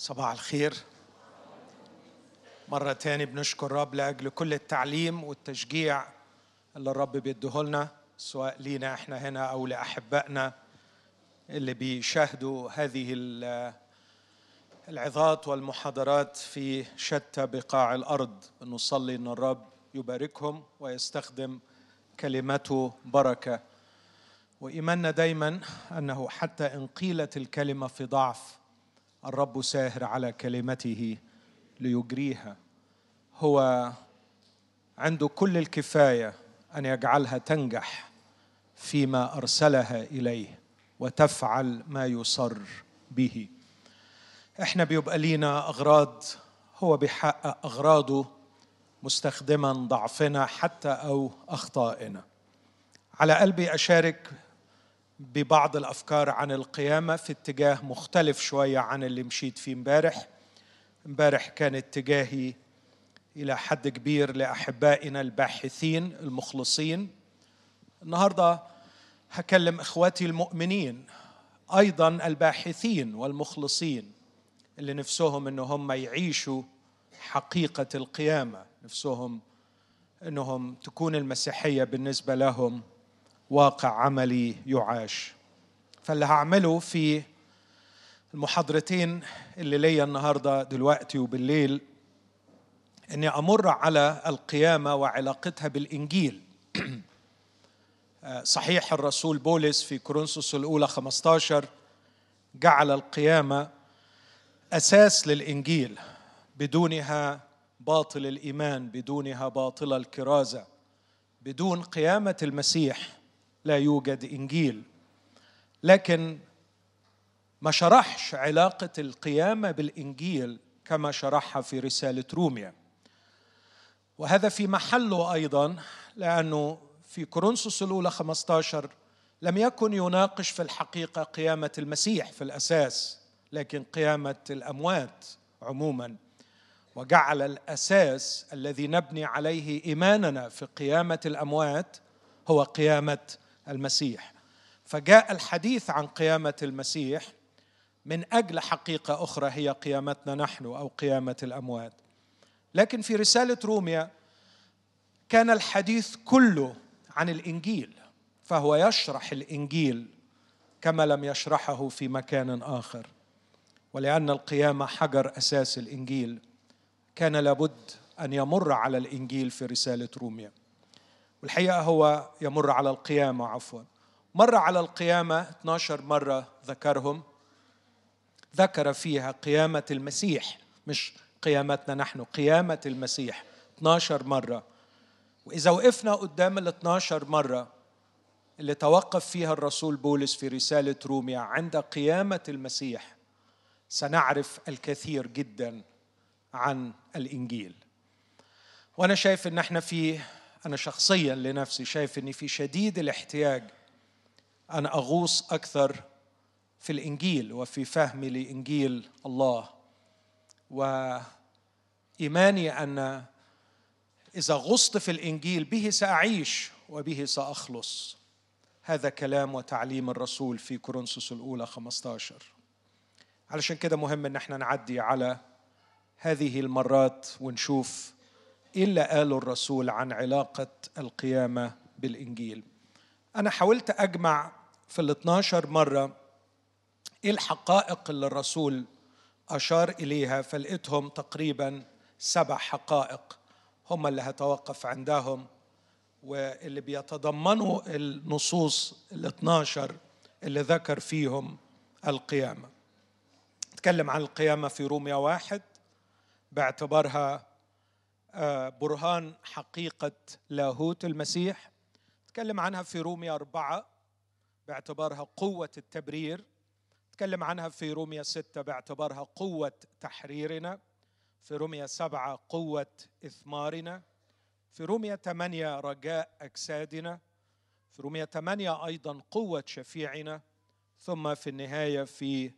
صباح الخير. مرة تاني بنشكر الرب لأجل كل التعليم والتشجيع اللي الرب بيديه لنا سواء لينا إحنا هنا أو لأحبائنا اللي بيشاهدوا هذه العظات والمحاضرات في شتى بقاع الأرض. نصلي أن الرب يباركهم ويستخدم كلمته بركة. وإيماننا دايما أنه حتى إن قيلت الكلمة في ضعف الرب ساهر على كلمته ليجريها. هو عنده كل الكفاية أن يجعلها تنجح فيما أرسلها إليه وتفعل ما يصر به. إحنا بيبقى لينا أغراض هو بيحقق أغراضه مستخدما ضعفنا حتى أو أخطائنا. على قلبي أشارك ببعض الأفكار عن القيامة في اتجاه مختلف شوية عن اللي مشيت فيه امبارح. امبارح كان اتجاهي إلى حد كبير لأحبائنا الباحثين المخلصين. النهارده هكلم إخواتي المؤمنين أيضا الباحثين والمخلصين اللي نفسهم إن هم يعيشوا حقيقة القيامة نفسهم إنهم تكون المسيحية بالنسبة لهم. واقع عملي يعاش. فاللي هعمله في المحاضرتين اللي ليا النهارده دلوقتي وبالليل إني أمر على القيامة وعلاقتها بالإنجيل. صحيح الرسول بولس في كورنثوس الأولى 15 جعل القيامة أساس للإنجيل بدونها باطل الإيمان بدونها باطل الكرازة بدون قيامة المسيح. لا يوجد إنجيل. لكن ما شرحش علاقة القيامة بالإنجيل كما شرحها في رسالة روميا. وهذا في محله أيضا لأنه في كورنثوس الأولى 15 لم يكن يناقش في الحقيقة قيامة المسيح في الأساس لكن قيامة الأموات عموما. وجعل الأساس الذي نبني عليه إيماننا في قيامة الأموات هو قيامة المسيح. فجاء الحديث عن قيامة المسيح من أجل حقيقة أخرى هي قيامتنا نحن أو قيامة الأموات. لكن في رسالة روميا كان الحديث كله عن الإنجيل فهو يشرح الإنجيل كما لم يشرحه في مكان آخر. ولأن القيامة حجر أساس الإنجيل كان لابد أن يمر على الإنجيل في رسالة روميا. والحقيقة هو يمر على القيامة عفوا. مر على القيامة 12 مرة ذكرهم. ذكر فيها قيامة المسيح مش قيامتنا نحن قيامة المسيح. 12 مرة. وإذا وقفنا قدام ال 12 مرة اللي توقف فيها الرسول بولس في رسالة روميا عند قيامة المسيح سنعرف الكثير جدا عن الإنجيل. وأنا شايف إن إحنا في أنا شخصيا لنفسي شايف إني في شديد الاحتياج أن أغوص أكثر في الإنجيل وفي فهمي لإنجيل الله. وإيماني أن إذا غصت في الإنجيل به سأعيش وبه سأخلص. هذا كلام وتعليم الرسول في كورنثوس الأولى 15 علشان كده مهم إن إحنا نعدي على هذه المرات ونشوف إيه اللي قاله الرسول عن علاقة القيامة بالإنجيل. أنا حاولت أجمع في ال 12 مرة إيه الحقائق اللي الرسول أشار إليها فلقيتهم تقريبا سبع حقائق هم اللي هتوقف عندهم واللي بيتضمنوا النصوص ال 12 اللي ذكر فيهم القيامة. تكلم عن القيامة في روميا واحد باعتبارها برهان حقيقة لاهوت المسيح. تكلم عنها في روميا أربعة باعتبارها قوة التبرير. تكلم عنها في روميا ستة باعتبارها قوة تحريرنا. في روميا سبعة قوة إثمارنا. في روميا ثمانية رجاء أجسادنا. في روميا ثمانية أيضا قوة شفيعنا. ثم في النهاية في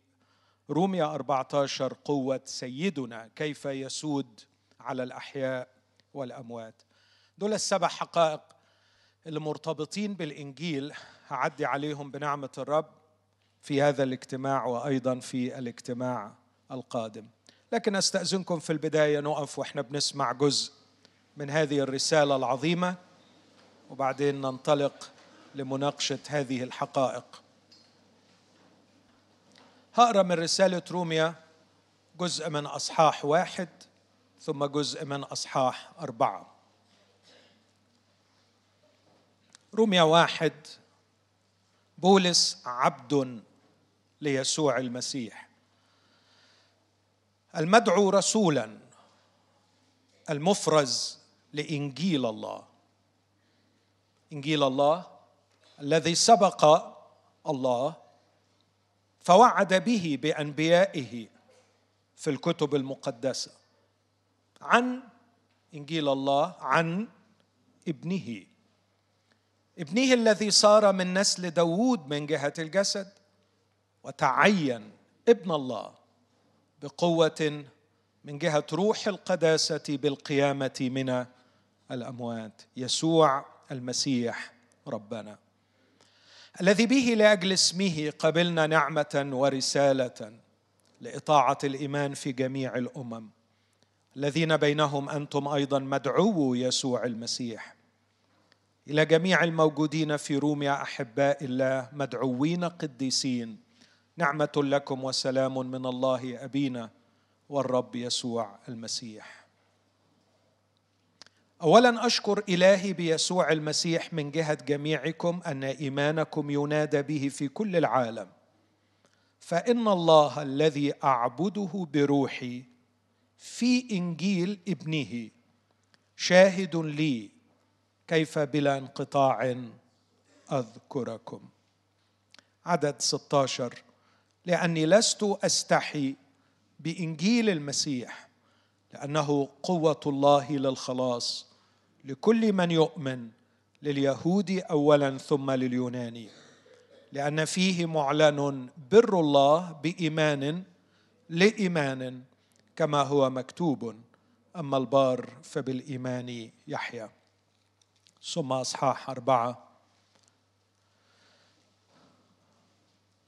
روميا 14 قوة سيدنا. كيف يسود على الأحياء والأموات. دول السبع حقائق اللي مرتبطين بالإنجيل هعدي عليهم بنعمة الرب في هذا الاجتماع وأيضا في الاجتماع القادم. لكن أستأذنكم في البداية نقف وإحنا بنسمع جزء من هذه الرسالة العظيمة وبعدين ننطلق لمناقشة هذه الحقائق. هقرأ من رسالة روميا جزء من أصحاح واحد ثم جزء من أصحاح أربعة. روميا واحد بولس عبد ليسوع المسيح. المدعو رسولا المفرز لإنجيل الله. إنجيل الله الذي سبق الله فوعد به بأنبيائه في الكتب المقدسة. عن إنجيل الله عن ابنه. ابنه الذي صار من نسل داوود من جهة الجسد وتعين ابن الله بقوة من جهة روح القداسة بالقيامة من الأموات. يسوع المسيح ربنا. الذي به لأجل اسمه قبلنا نعمة ورسالة لإطاعة الإيمان في جميع الأمم. الذين بينهم أنتم أيضا مدعو يسوع المسيح. إلى جميع الموجودين في روميا أحباء الله مدعوين قديسين نعمة لكم وسلام من الله أبينا والرب يسوع المسيح. اولا أشكر إلهي بيسوع المسيح من جهة جميعكم أن إيمانكم ينادى به في كل العالم. فإن الله الذي أعبده بروحي في إنجيل ابنه. شاهد لي كيف بلا انقطاع أذكركم. عدد 16 لأني لست أستحي بإنجيل المسيح لأنه قوة الله للخلاص لكل من يؤمن لليهود اولا ثم لليوناني. لأن فيه معلن بر الله بإيمان لإيمان كما هو مكتوب. أما البار فبالإيمان يحيى ثم أصحاح أربعة.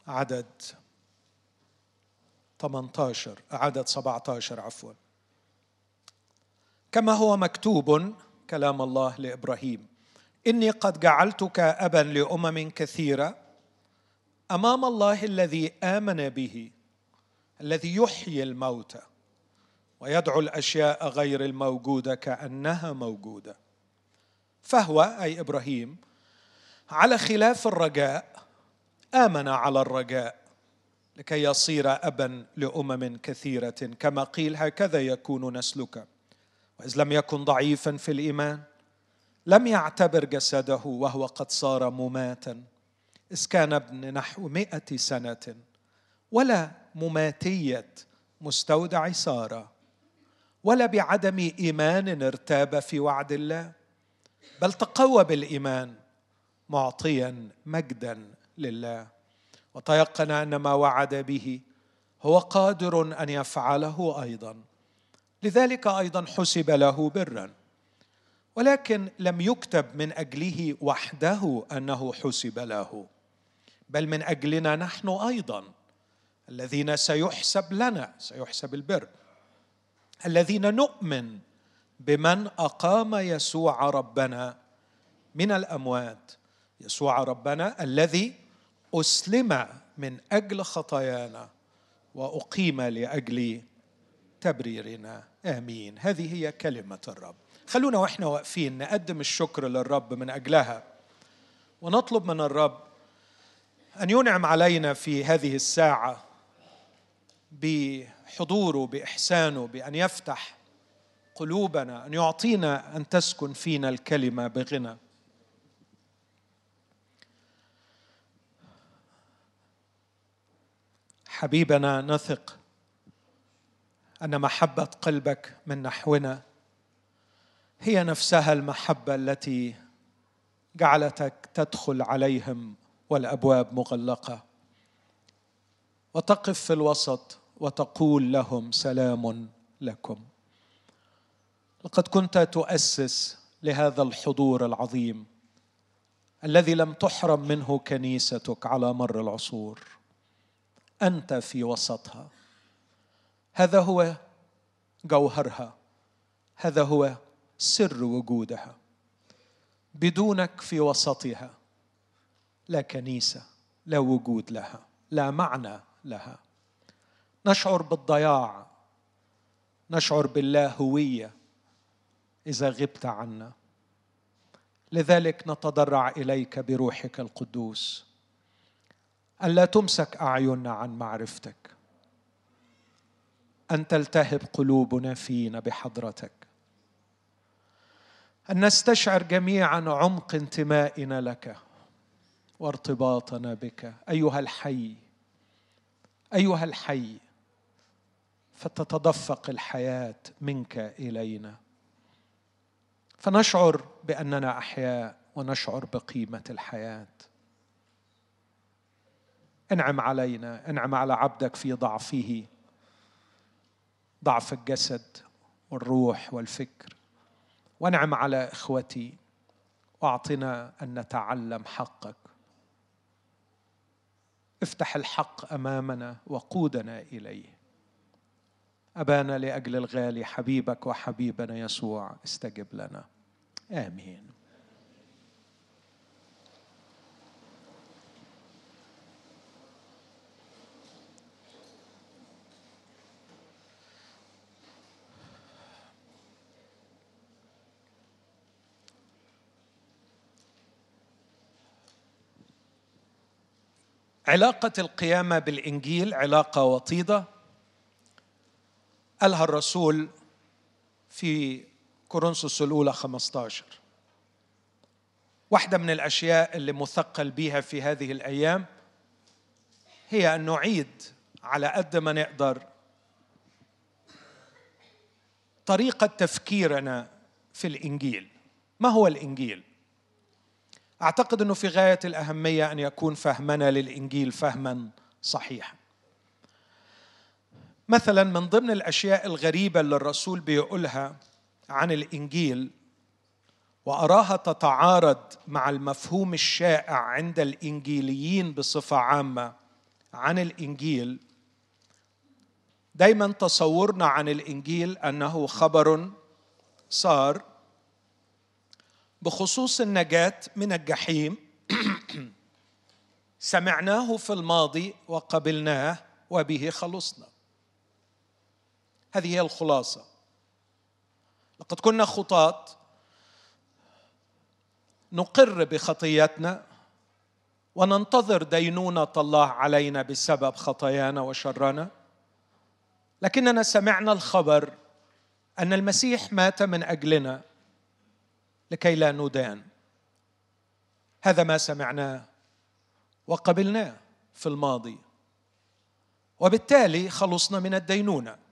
عدد 18 عدد 17 عفوا. كما هو مكتوب كلام الله لإبراهيم إني قد جعلتك ابا لأمم كثيرة أمام الله الذي آمن به الذي يحيي الموتى. ويدعو الأشياء غير الموجودة كأنها موجودة. فهو أي إبراهيم على خلاف الرجاء آمن على الرجاء لكي يصير ابا لأمم كثيرة كما قيل هكذا يكون نسلك. وإذ لم يكن ضعيفا في الإيمان لم يعتبر جسده وهو قد صار مماتا إذ كان ابن نحو مائه سنة ولا مماتية مستودع سارة. ولا بعدم إيمان ارتاب في وعد الله بل تقوى بالإيمان معطيا مجدا لله. وتيقن أن ما وعد به هو قادر أن يفعله أيضا. لذلك أيضا حسب له برا. ولكن لم يكتب من أجله وحده أنه حسب له بل من أجلنا نحن أيضا. الذين سيحسب لنا سيحسب البر. الذين نؤمن بمن أقام يسوع ربنا من الأموات. يسوع ربنا الذي أسلم من أجل خطايانا وأقيم لأجل تبريرنا. آمين. هذه هي كلمة الرب. خلونا وإحنا واقفين نقدم الشكر للرب من أجلها. ونطلب من الرب أن ينعم علينا في هذه الساعة بحضوره بإحسانه بأن يفتح قلوبنا أن يعطينا أن تسكن فينا الكلمة بغنى. حبيبنا نثق أن محبة قلبك من نحونا. هي نفسها المحبة التي جعلتك تدخل عليهم والأبواب مغلقة. وتقف في الوسط وتقول لهم سلام لكم. لقد كنت تؤسس لهذا الحضور العظيم الذي لم تحرم منه كنيستك على مر العصور. أنت في وسطها. هذا هو جوهرها. هذا هو سر وجودها. بدونك في وسطها لا كنيسة لا وجود لها لا معنى لها. نشعر بالضياع نشعر باللا هويه إذا غبت عنا. لذلك نتضرع إليك بروحك القدوس. ألا تمسك أعيننا عن معرفتك. أن تلتهب قلوبنا فينا بحضرتك. أن نستشعر جميعا عمق انتمائنا لك وارتباطنا بك. أيها الحي أيها الحي فتتدفق الحياة منك إلينا. فنشعر بأننا أحياء ونشعر بقيمة الحياة. انعم علينا انعم على عبدك في ضعفه ضعف الجسد والروح والفكر. وانعم على إخوتي وأعطنا أن نتعلم حقك. افتح الحق أمامنا وقودنا إليه. أبانا لأجل الغالي حبيبك وحبيبنا يسوع استجب لنا. آمين. علاقة القيامة بالإنجيل علاقة وطيدة. قالها الرسول في كورنثوس الأولى 15 واحدة من الأشياء اللي مثقل بها في هذه الأيام هي أن نعيد على قد ما نقدر طريقة تفكيرنا في الإنجيل. ما هو الإنجيل؟ أعتقد إنه في غاية الأهمية أن يكون فهمنا للإنجيل فهما صحيحا. مثلا من ضمن الأشياء الغريبة اللي الرسول بيقولها عن الإنجيل وأراها تتعارض مع المفهوم الشائع عند الإنجيليين بصفة عامة عن الإنجيل دايما تصورنا عن الإنجيل أنه خبر صار بخصوص النجاة من الجحيم سمعناه في الماضي وقبلناه وبه خلصنا. هذه هي الخلاصة. لقد كنا خطاة نقر بخطيتنا وننتظر دينونة الله علينا بسبب خطايانا وشرنا. لكننا سمعنا الخبر أن المسيح مات من أجلنا لكي لا ندان هذا ما سمعناه وقبلناه في الماضي. وبالتالي خلصنا من الدينونة.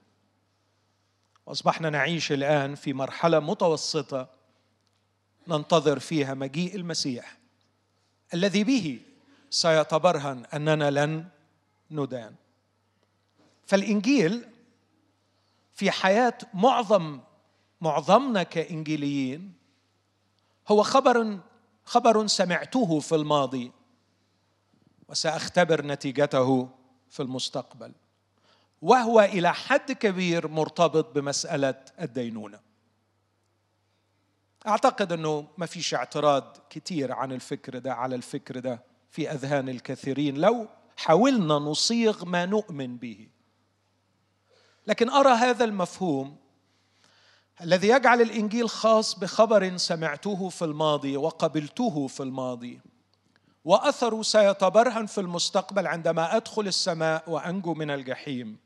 وأصبحنا نعيش الآن في مرحلة متوسطة ننتظر فيها مجيء المسيح الذي به سيتبرهن أننا لن ندان. فالإنجيل في حياة معظم معظمنا كإنجيليين هو خبر خبر سمعته في الماضي وسأختبر نتيجته في المستقبل. وهو إلى حد كبير مرتبط بمسألة الدينونة. أعتقد أنه ما فيش اعتراض كتير عن الفكر ده على الفكر ده في أذهان الكثيرين لو حاولنا نصيغ ما نؤمن به. لكن أرى هذا المفهوم الذي يجعل الإنجيل خاص بخبر سمعته في الماضي وقبلته في الماضي وأثره سيتبرهن في المستقبل عندما أدخل السماء وأنجو من الجحيم.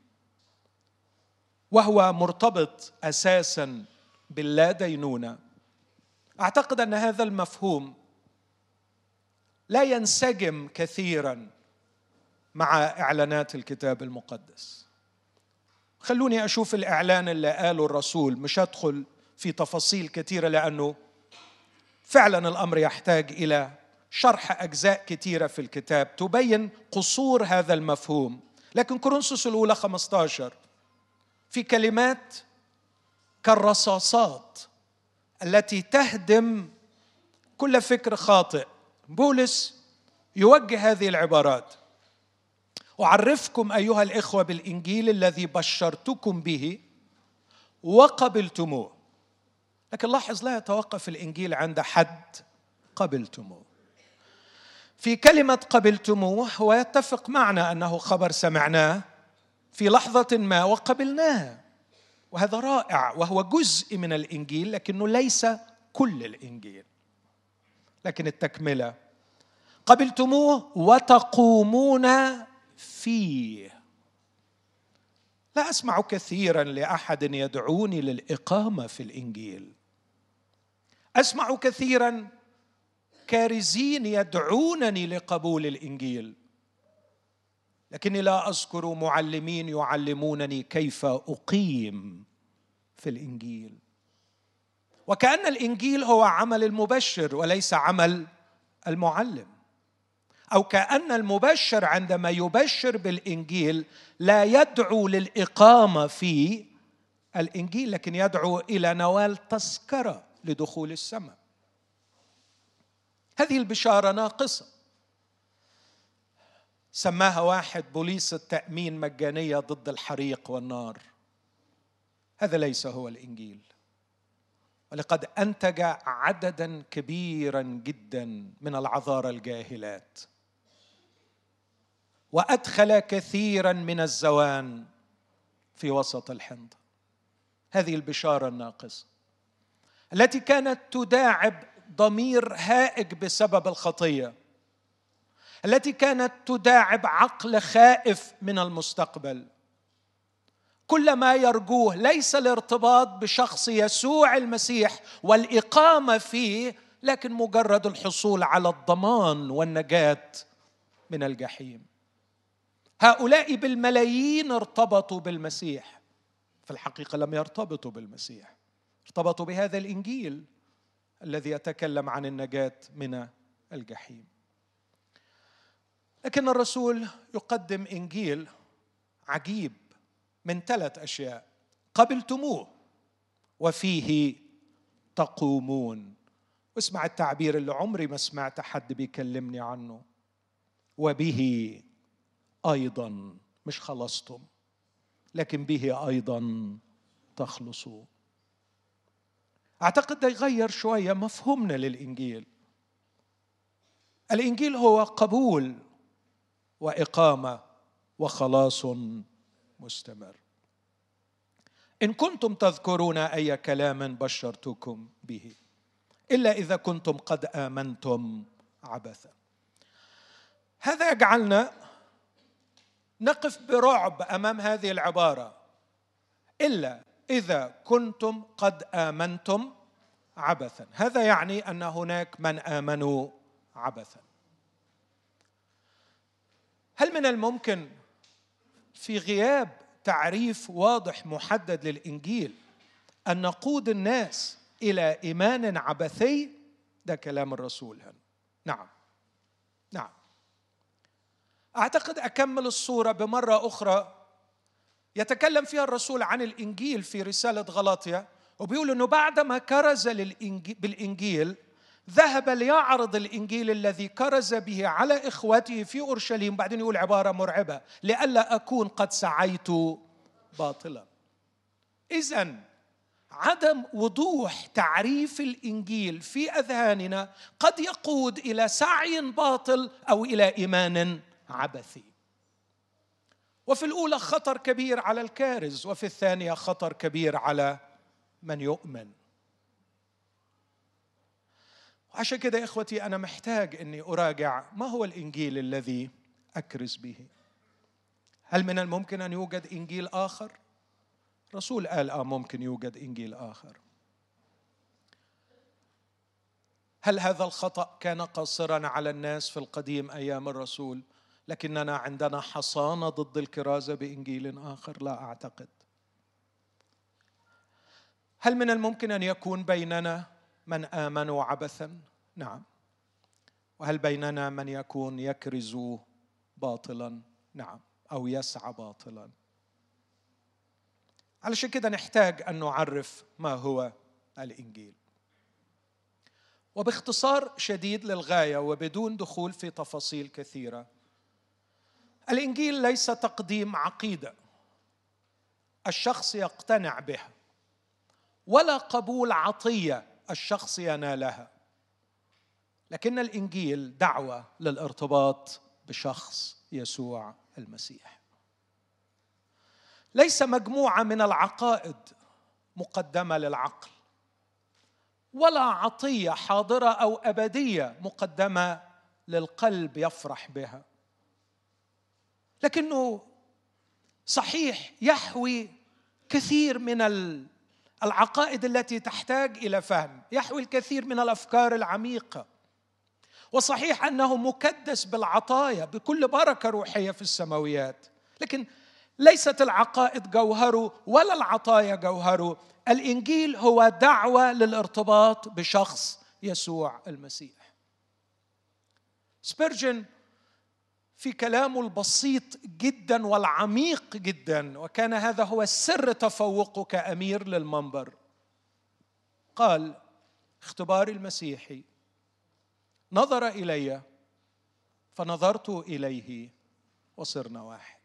وهو مرتبط أساسا باللا دينونة. أعتقد أن هذا المفهوم لا ينسجم كثيرا مع إعلانات الكتاب المقدس. خلوني أشوف الإعلان اللي قاله الرسول. مش هدخل في تفاصيل كثيرة لأنه فعلا الأمر يحتاج إلى شرح أجزاء كثيرة في الكتاب تبين قصور هذا المفهوم. لكن كورنثوس الأولى 15 في كلمات كالرصاصات التي تهدم كل فكر خاطئ. بولس يوجه هذه العبارات. أعرفكم أيها الإخوة بالإنجيل الذي بشرتكم به وقبلتموه. لكن لاحظ لا يتوقف الإنجيل عند حد قبلتموه. في كلمة قبلتموه هو يتفق معنا أنه خبر سمعناه. في لحظة ما وقبلناه. وهذا رائع وهو جزء من الإنجيل لكنه ليس كل الإنجيل. لكن التكملة. قبلتموه وتقومون فيه. لا أسمع كثيرا لأحد يدعوني للإقامة في الإنجيل. أسمع كثيرا كارزين يدعونني لقبول الإنجيل. لكني لا أذكر معلمين يعلمونني كيف أقيم في الإنجيل. وكأن الإنجيل هو عمل المبشر وليس عمل المعلم. أو كأن المبشر عندما يبشر بالإنجيل لا يدعو للإقامة في الإنجيل لكن يدعو إلى نوال تذكرة لدخول السماء. هذه البشارة ناقصة. سماها واحد بوليس التأمين مجانية ضد الحريق والنار. هذا ليس هو الإنجيل. ولقد أنتج عددا كبيرا جدا من العذارى الجاهلات. وأدخل كثيرا من الزوان في وسط الحنطه هذه البشارة الناقصة. التي كانت تداعب ضمير هائج بسبب الخطية. التي كانت تداعب عقل خائف من المستقبل. كل ما يرجوه ليس الارتباط بشخص يسوع المسيح والإقامة فيه لكن مجرد الحصول على الضمان والنجاة من الجحيم. هؤلاء بالملايين ارتبطوا بالمسيح. في الحقيقة لم يرتبطوا بالمسيح. ارتبطوا بهذا الإنجيل الذي يتكلم عن النجاة من الجحيم. لكن الرسول يقدم إنجيل عجيب من ثلاث أشياء. قبلتموه وفيه تقومون. واسمع التعبير اللي عمري ما سمعت حد بيكلمني عنه. وبه أيضا مش خلصتم لكن به أيضا تخلصون أعتقد ده يغير شوية مفهومنا للإنجيل. الإنجيل هو قبول وإقامة وخلاص مستمر. إن كنتم تذكرون أي كلام بشرتكم به إلا إذا كنتم قد آمنتم عبثا. هذا يجعلنا نقف برعب أمام هذه العبارة. إلا إذا كنتم قد آمنتم عبثا. هذا يعني أن هناك من آمنوا عبثا. هل من الممكن في غياب تعريف واضح محدد للإنجيل أن نقود الناس إلى إيمان عبثي؟ ده كلام الرسول هنا. نعم. نعم. أعتقد أكمل الصورة بمرة أخرى يتكلم فيها الرسول عن الإنجيل في رسالة غلاطيا وبيقول إنه بعدما كرز للإنجيل بالإنجيل ذهب ليعرض الإنجيل الذي كرز به على إخوته في أورشليم بعدين يقول عبارة مرعبة لئلا أكون قد سعيت باطلا. اذا عدم وضوح تعريف الإنجيل في أذهاننا قد يقود إلى سعي باطل أو إلى إيمان عبثي. وفي الأولى خطر كبير على الكارز وفي الثانية خطر كبير على من يؤمن. عشان كده إخوتي أنا محتاج إني أراجع ما هو الإنجيل الذي أكرز به؟ هل من الممكن أن يوجد إنجيل آخر؟ رسول قال آه ممكن يوجد إنجيل آخر. هل هذا الخطأ كان قاصرا على الناس في القديم أيام الرسول؟ لكننا عندنا حصانة ضد الكرازة بإنجيل آخر لا أعتقد. هل من الممكن أن يكون بيننا من آمنوا عبثا؟ نعم. وهل بيننا من يكون يكرز باطلا؟ نعم. أو يسعى باطلا. علشان كده نحتاج أن نعرف ما هو الإنجيل. وباختصار شديد للغاية وبدون دخول في تفاصيل كثيرة الإنجيل ليس تقديم عقيدة. الشخص يقتنع بها ولا قبول عطية الشخص ينالها. لكن الإنجيل دعوة للارتباط بشخص يسوع المسيح. ليس مجموعة من العقائد مقدمة للعقل ولا عطية حاضرة أو أبدية مقدمة للقلب يفرح بها. لكنه صحيح يحوي كثير من العقائد التي تحتاج إلى فهم يحوي الكثير من الأفكار العميقة. وصحيح أنه مكدس بالعطايا بكل بركة روحية في السماويات. لكن ليست العقائد جوهره ولا العطايا جوهره الإنجيل هو دعوة للارتباط بشخص يسوع المسيح. سبيرجن في كلامه البسيط جدا والعميق جدا وكان هذا هو سر تفوقه كامير للمنبر. قال اختباري المسيحي نظر إلي فنظرت إليه وصرنا واحد.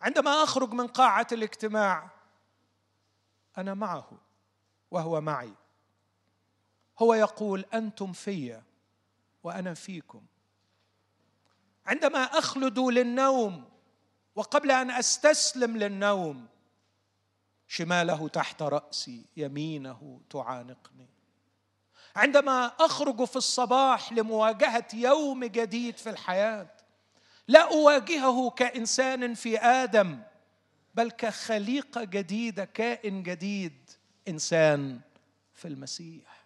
عندما أخرج من قاعة الاجتماع أنا معه وهو معي. هو يقول أنتم في وأنا فيكم. عندما أخلد للنوم وقبل أن أستسلم للنوم شماله تحت رأسي يمينه تعانقني. عندما أخرج في الصباح لمواجهة يوم جديد في الحياة لا أواجهه كإنسان في آدم بل كخليقة جديدة كائن جديد إنسان في المسيح.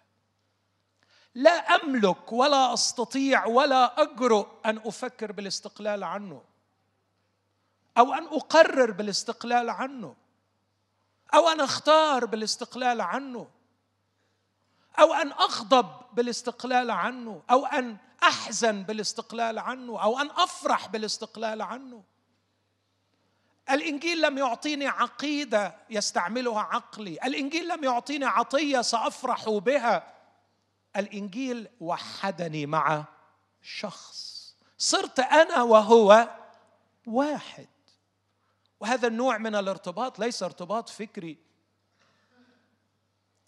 لا أملك ولا أستطيع ولا اجرؤ أن أفكر بالاستقلال عنه أو أن أقرر بالاستقلال عنه أو أن أختار بالاستقلال عنه. أو أن أغضب بالاستقلال عنه أو أن أحزن بالاستقلال عنه أو أن أفرح بالاستقلال عنه. الإنجيل لم يعطيني عقيدة يستعملها عقلي. الإنجيل لم يعطيني عطية سأفرح بها. الإنجيل وحدني مع شخص. صرت أنا وهو واحد. وهذا النوع من الارتباط ليس ارتباط فكري.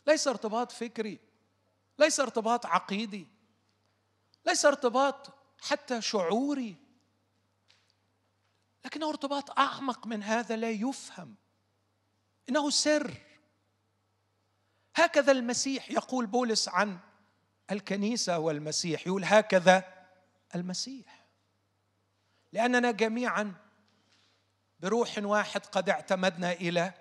ليس ارتباط فكري. ليس ارتباط عقيدي ليس ارتباط حتى شعوري لكنه ارتباط أعمق من هذا لا يفهم إنه سر. هكذا المسيح يقول بولس عن الكنيسة والمسيح يقول هكذا المسيح. لأننا جميعا بروح واحد قد اعتمدنا إلى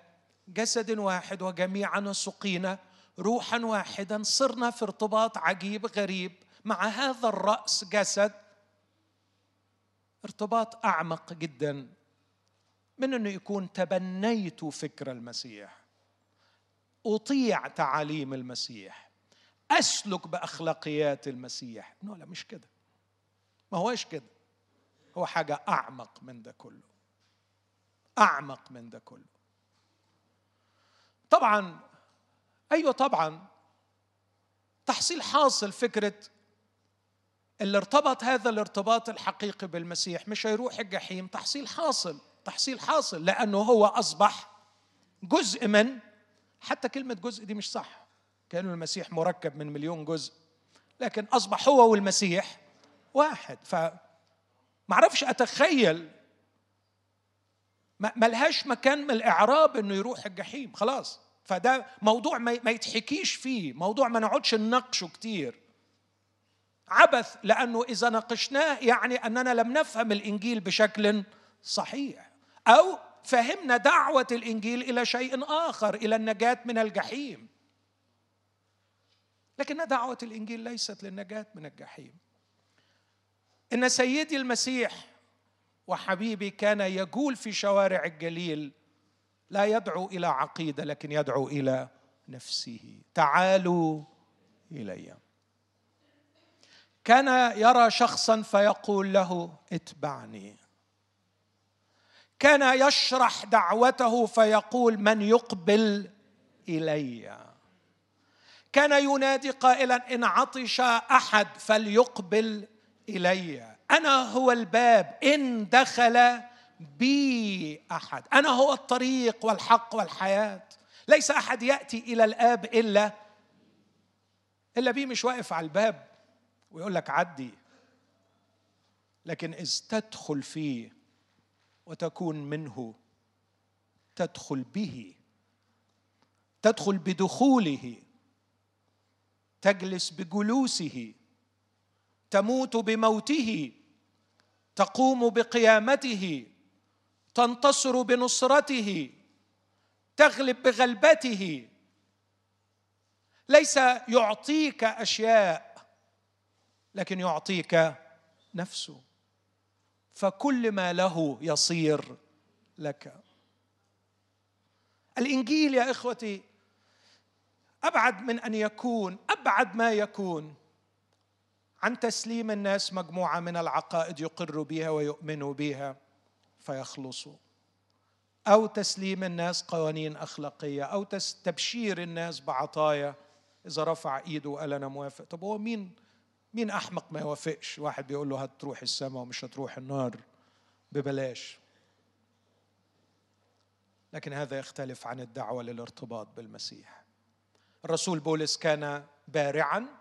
جسد واحد وجميعا سقينا روحا واحدا صرنا في ارتباط عجيب غريب مع هذا الرأس جسد. ارتباط أعمق جدا من إنه يكون تبنيت فكر المسيح. أطيع تعاليم المسيح. أسلك بأخلاقيات المسيح. نو لا مش كده. ما هوش كده. هو حاجة أعمق من ده كله. أعمق من ده كله. طبعا أيوه طبعا. تحصيل حاصل فكرة اللي ارتبط هذا الارتباط الحقيقي بالمسيح مش هيروح الجحيم. تحصيل حاصل تحصيل حاصل لأنه هو أصبح جزء من حتى كلمة جزء دي مش صح. كان المسيح مركب من مليون جزء لكن أصبح هو والمسيح واحد. ف معرفش أتخيل ملهاش مكان من الإعراب إنه يروح الجحيم. خلاص. فده موضوع ما يتحكيش فيه موضوع ما نقعدش نناقشه كتير. عبث لأنه إذا ناقشناه يعني أننا لم نفهم الإنجيل بشكل صحيح أو فهمنا دعوة الإنجيل إلى شيء آخر إلى النجاة من الجحيم. لكن دعوة الإنجيل ليست للنجاة من الجحيم. إن سيدي المسيح وحبيبي كان يجول في شوارع الجليل لا يدعو إلى عقيدة لكن يدعو إلى نفسه. تعالوا إلي. كان يرى شخصا فيقول له اتبعني. كان يشرح دعوته فيقول من يقبل إلي؟ كان ينادي قائلا إن عطش أحد فليقبل إلي. أنا هو الباب إن دخل بي أحد. أنا هو الطريق والحق والحياة. ليس أحد يأتي إلى الآب إلا إلا بي مش واقف على الباب ويقول لك عدي. لكن إذ تدخل فيه وتكون منه تدخل به تدخل بدخوله تجلس بجلوسه تموت بموته تقوم بقيامته تنتصر بنصرته تغلب بغلبته. ليس يعطيك أشياء لكن يعطيك نفسه فكل ما له يصير لك. الإنجيل يا إخوتي أبعد من أن يكون أبعد ما يكون عن تسليم الناس مجموعة من العقائد يقروا بها ويؤمنوا بها. فيخلصوا أو تسليم الناس قوانين أخلاقية أو تبشير الناس بعطايا. إذا رفع إيده وقال أنا موافق. طب هو مين مين أحمق ما يوافقش؟ واحد بيقول له هتروح السماء ومش هتروح النار. ببلاش. لكن هذا يختلف عن الدعوة للارتباط بالمسيح. الرسول بولس كان بارعا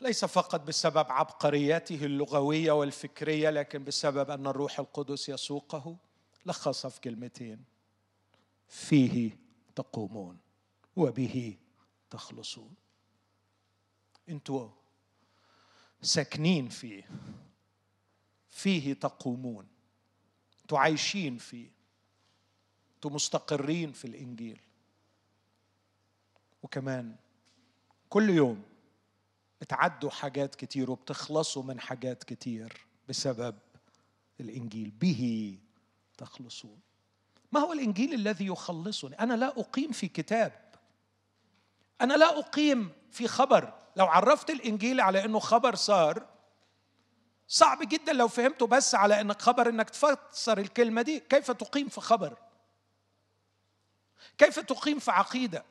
ليس فقط بسبب عبقريته اللغوية والفكرية لكن بسبب أن الروح القدس يسوقه. لخص في كلمتين فيه تقومون وبه تخلصون. أنتوا ساكنين فيه فيه تقومون. أنتوا عايشين فيه أنتوا مستقرين في الإنجيل. وكمان كل يوم بتعدوا حاجات كتير وبتخلصوا من حاجات كتير بسبب الإنجيل. به تخلصون. ما هو الإنجيل الذي يخلصني؟ أنا لا أقيم في كتاب. أنا لا أقيم في خبر. لو عرفت الإنجيل على إنه خبر صار صعب جدا لو فهمته بس على انك خبر إنك تفسر الكلمة دي. كيف تقيم في خبر؟ كيف تقيم في عقيدة؟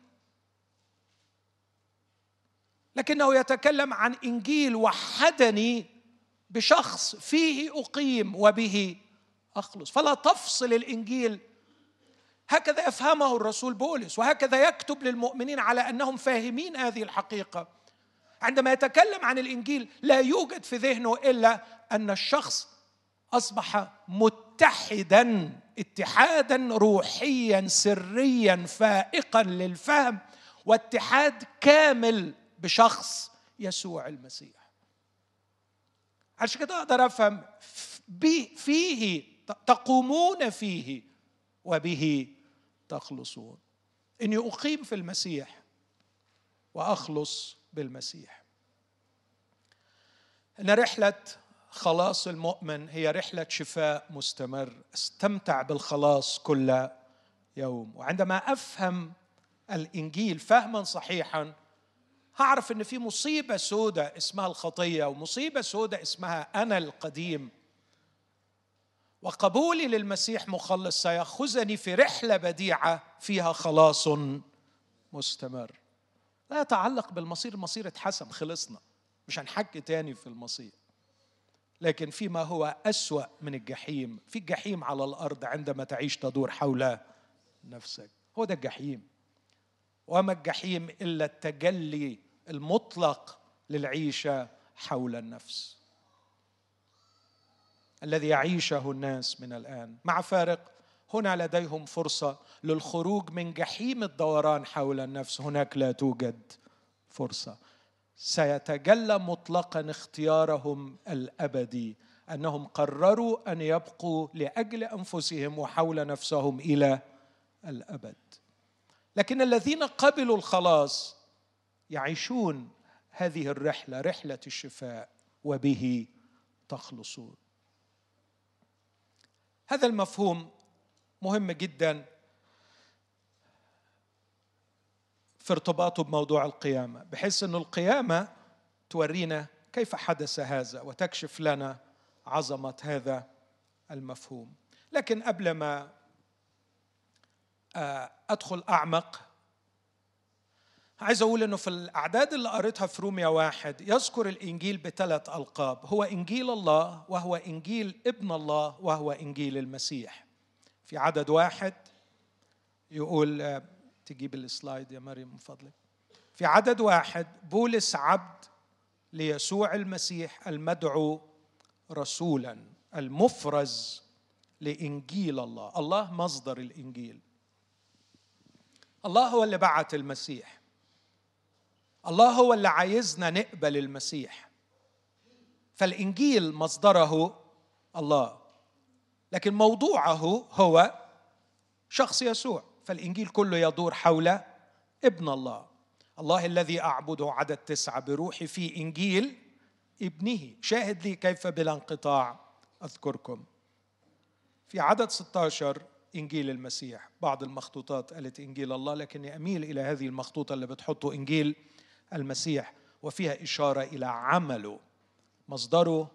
لكنه يتكلم عن إنجيل وحدني بشخص فيه أقيم وبه أخلص. فلا تفصل الإنجيل. هكذا يفهمه الرسول بولس وهكذا يكتب للمؤمنين على أنهم فاهمين هذه الحقيقة. عندما يتكلم عن الإنجيل لا يوجد في ذهنه إلا أن الشخص أصبح متحدا اتحادا روحيا سريا فائقا للفهم واتحاد كامل بشخص يسوع المسيح. عشان كده أقدر أفهم؟ فيه تقومون فيه وبه تخلصون. إني أقيم في المسيح وأخلص بالمسيح. إن رحلة خلاص المؤمن هي رحلة شفاء مستمر. استمتع بالخلاص كل يوم. وعندما أفهم الإنجيل فهما صحيحا هعرف إن في مصيبة سوداء اسمها الخطية ومصيبة سوداء اسمها أنا القديم. وقبولي للمسيح مخلص سيأخذني في رحلة بديعة فيها خلاص مستمر. لا يتعلق بالمصير المصير اتحسم خلصنا. مش هنحكي تاني في المصير. لكن فيما هو أسوأ من الجحيم في الجحيم على الأرض عندما تعيش تدور حول نفسك. هو ده الجحيم. وما الجحيم إلا التجلي المطلق للعيشة حول النفس. الذي يعيشه الناس من الآن. مع فارق هنا لديهم فرصة للخروج من جحيم الدوران حول النفس. هناك لا توجد فرصة. سيتجلى مطلقا اختيارهم الأبدي. أنهم قرروا أن يبقوا لأجل أنفسهم وحول نفسهم إلى الأبد. لكن الذين قبلوا الخلاص يعيشون هذه الرحلة رحلة الشفاء وبه تخلصون. هذا المفهوم مهم جدا في ارتباطه بموضوع القيامة بحيث ان القيامة تورينا كيف حدث هذا وتكشف لنا عظمة هذا المفهوم. لكن قبل ما آه، أدخل أعمق عايز أقول إنه في الأعداد اللي قريتها في روميا واحد يذكر الإنجيل بثلاث ألقاب هو إنجيل الله وهو إنجيل ابن الله وهو إنجيل المسيح. في عدد واحد يقول تجيب السلايد يا مريم من فضلك. في عدد واحد بولس عبد ليسوع المسيح المدعو رسولا المفرز لإنجيل الله. الله مصدر الإنجيل. الله هو اللي بعت المسيح. الله هو اللي عايزنا نقبل المسيح. فالإنجيل مصدره الله. لكن موضوعه هو شخص يسوع. فالإنجيل كله يدور حول ابن الله. الله الذي اعبده عدد تسعة بروحي في إنجيل ابنه. شاهد لي كيف بلا انقطاع أذكركم. في عدد 16 إنجيل المسيح. بعض المخطوطات قالت إنجيل الله لكني أميل إلى هذه المخطوطة اللي بتحطه إنجيل المسيح وفيها إشارة إلى عمله. مصدره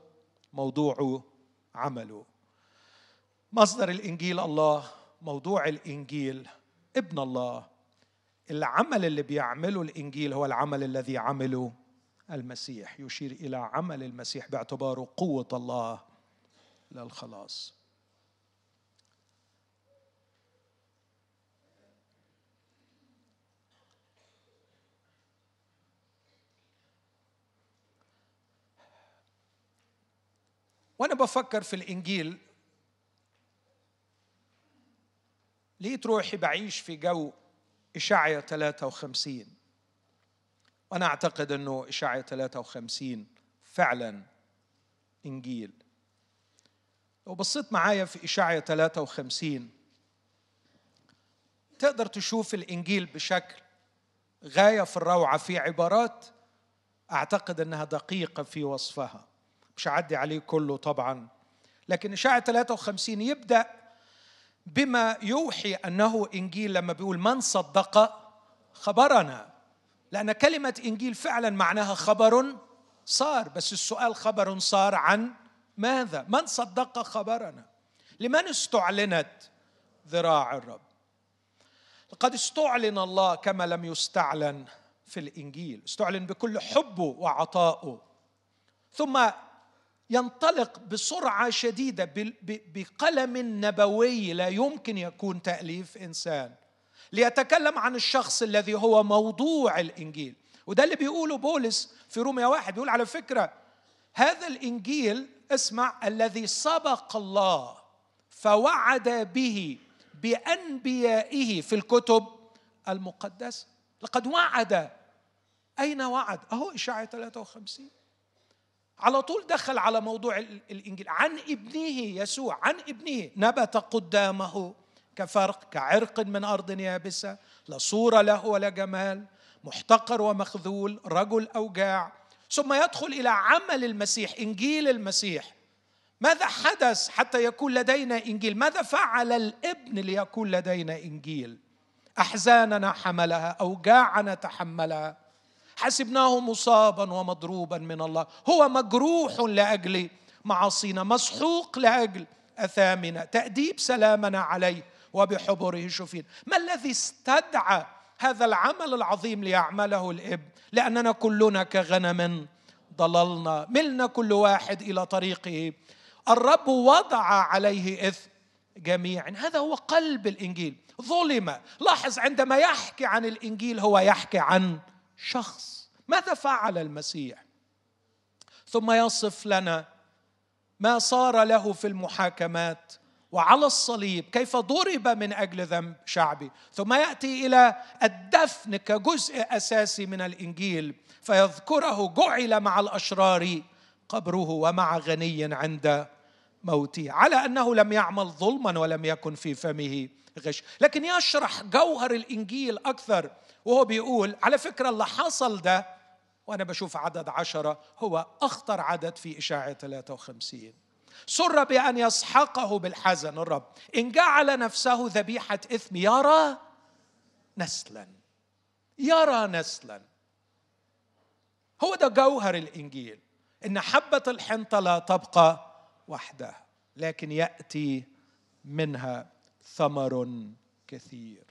موضوعه عمله. مصدر الإنجيل الله موضوع الإنجيل ابن الله. العمل اللي بيعمله الإنجيل هو العمل الذي عمله المسيح. يشير إلى عمل المسيح باعتباره قوة الله للخلاص. وأنا بفكر في الإنجيل. لقيت روحي بعيش في جو إشعيا 53 وأنا أعتقد أنه إشعيا 53 فعلا إنجيل. لو بصيت معايا في إشعيا 53 تقدر تشوف الإنجيل بشكل غاية في الروعة في عبارات أعتقد أنها دقيقة في وصفها. مش هعدي عليه كله طبعا لكن إشاعة 53 يبدأ بما يوحي أنه إنجيل لما بيقول من صدق خبرنا لأن كلمة إنجيل فعلا معناها خبر صار بس السؤال خبر صار عن ماذا؟ من صدق خبرنا؟ لمن استعلنت ذراع الرب؟ لقد استعلن الله كما لم يستعلن في الإنجيل استعلن بكل حبه وعطائه ثم ينطلق بسرعة شديدة بقلم نبوي لا يمكن يكون تأليف إنسان. ليتكلم عن الشخص الذي هو موضوع الإنجيل. وده اللي بيقوله بولس في روميا واحد بيقول على فكرة هذا الإنجيل اسمع الذي سبق الله فوعد به بأنبيائه في الكتب المقدسة. لقد وعد. أين وعد؟ أهو إشاعة 53 على طول دخل على موضوع الإنجيل. عن ابنه يسوع عن ابنه نبت قدامه كفرق كعرق من أرض يابسة لا صورة له ولا جمال محتقر ومخذول رجل أوجاع. ثم يدخل إلى عمل المسيح إنجيل المسيح. ماذا حدث حتى يكون لدينا إنجيل؟ ماذا فعل الابن ليكون لدينا إنجيل؟ أحزاننا حملها أوجاعنا تحملها. حسبناه مصابا ومضروبا من الله. هو مجروح لأجل معاصينا مسحوق لأجل أثامنا. تأديب سلامنا عليه وبحبره شفين. ما الذي استدعى هذا العمل العظيم ليعمله الإب؟ لأننا كلنا كغنم ضللنا. ملنا كل واحد إلى طريقه. الرب وضع عليه إثم جميع هذا هو قلب الإنجيل. ظلم. لاحظ عندما يحكي عن الإنجيل هو يحكي عن شخص. ماذا فعل المسيح؟ ثم يصف لنا ما صار له في المحاكمات وعلى الصليب كيف ضرب من أجل ذنب شعبي. ثم يأتي إلى الدفن كجزء أساسي من الإنجيل فيذكره جعل مع الأشرار قبره ومع غني عند موته. على أنه لم يعمل ظلما ولم يكن في فمه غش. لكن يشرح جوهر الإنجيل أكثر. وهو بيقول على فكرة اللي حصل ده وأنا بشوف عدد عشرة هو أخطر عدد في إشاعة 53 سر بأن يسحقه بالحزن الرب. إن جعل نفسه ذبيحة إثم يرى نسلا. يرى نسلا. هو ده جوهر الإنجيل إن حبة الحنطة لا تبقى وحدها لكن يأتي منها ثمر كثير.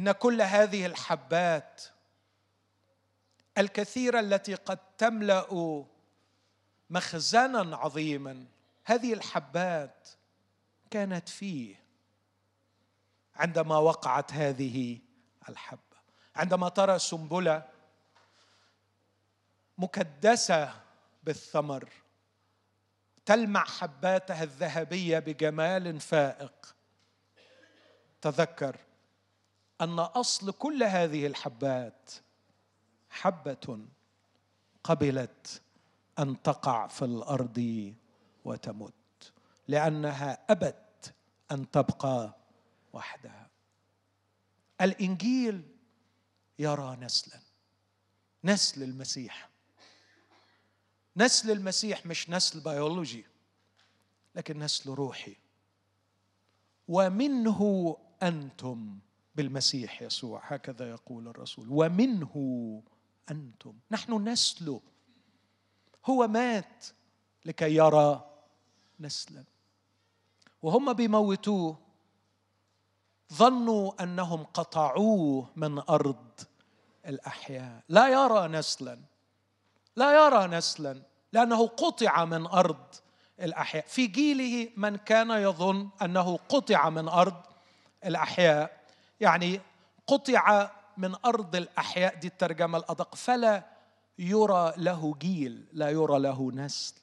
إن كل هذه الحبات الكثيرة التي قد تملأ مخزنا عظيما هذه الحبات كانت فيه عندما وقعت هذه الحبة. عندما ترى سنبلة مكدسة بالثمر تلمع حباتها الذهبية بجمال فائق. تذكر أن أصل كل هذه الحبات حبة قبلت أن تقع في الأرض وتمت لأنها أبت أن تبقى وحدها. الإنجيل يرى نسلا نسل المسيح. نسل المسيح مش نسل بيولوجي لكن نسل روحي. ومنه أنتم. بالمسيح يسوع هكذا يقول الرسول. ومنه أنتم. نحن نسله هو مات لكي يرى نسلا. وهم بيموتوه. ظنوا أنهم قطعوه من أرض الأحياء. لا يرى نسلا. لا يرى نسلا. لأنه قطع من أرض الأحياء. في جيله من كان يظن أنه قطع من أرض الأحياء. يعني قطع من أرض الأحياء دي الترجمة الأدق. فلا يرى له جيل لا يرى له نسل.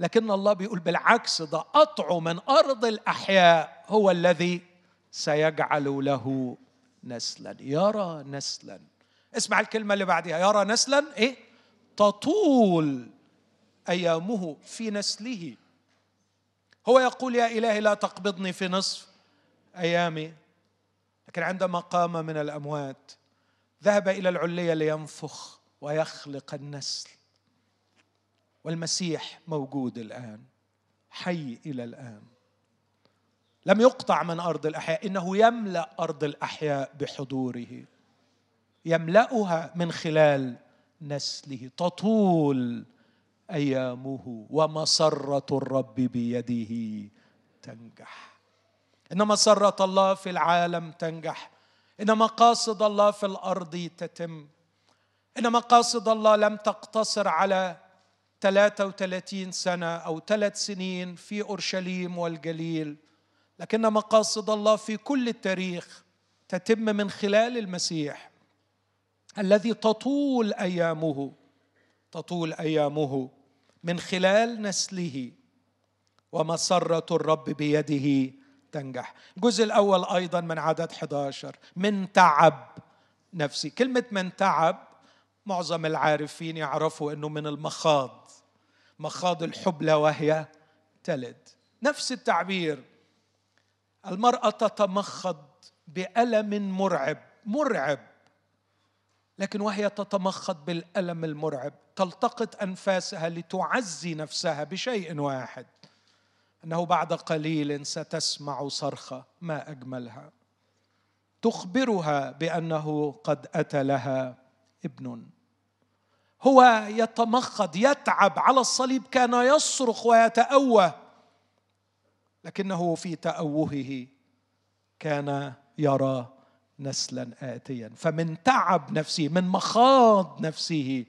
لكن الله بيقول بالعكس ده قطعه من أرض الأحياء هو الذي سيجعل له نسلا. يرى نسلا. اسمع الكلمة اللي بعدها يرى نسلا إيه؟ تطول أيامه في نسله. هو يقول يا إلهي لا تقبضني في نصف أيامي. لكن عندما قام من الأموات. ذهب إلى العليه لينفخ ويخلق النسل. والمسيح موجود الآن حي إلى الآن. لم يقطع من أرض الأحياء إنه يملأ أرض الأحياء بحضوره. يملأها من خلال نسله. تطول أيامه ومسره الرب بيده تنجح. ان مسره الله في العالم تنجح. ان مقاصد الله في الأرض تتم. ان مقاصد الله لم تقتصر على 33 سنة أو ثلاث سنين في أورشليم والجليل. لكن مقاصد الله في كل التاريخ تتم من خلال المسيح الذي تطول أيامه تطول أيامه من خلال نسله. ومسره الرب بيده تنجح. الجزء الأول أيضا من عدد 11 من تعب نفسي. كلمة من تعب معظم العارفين يعرفوا إنه من المخاض. مخاض الحبلى وهي تلد. نفس التعبير. المرأة تتمخض بألم مرعب مرعب. لكن وهي تتمخض بالألم المرعب تلتقط أنفاسها لتعزي نفسها بشيء واحد. أنه بعد قليل ستسمع صرخه ما أجملها. تخبرها بأنه قد أتى لها ابن. هو يتمخض يتعب على الصليب كان يصرخ ويتأوه. لكنه في تأوهه كان يرى نسلا آتيا. فمن تعب نفسه من مخاض نفسه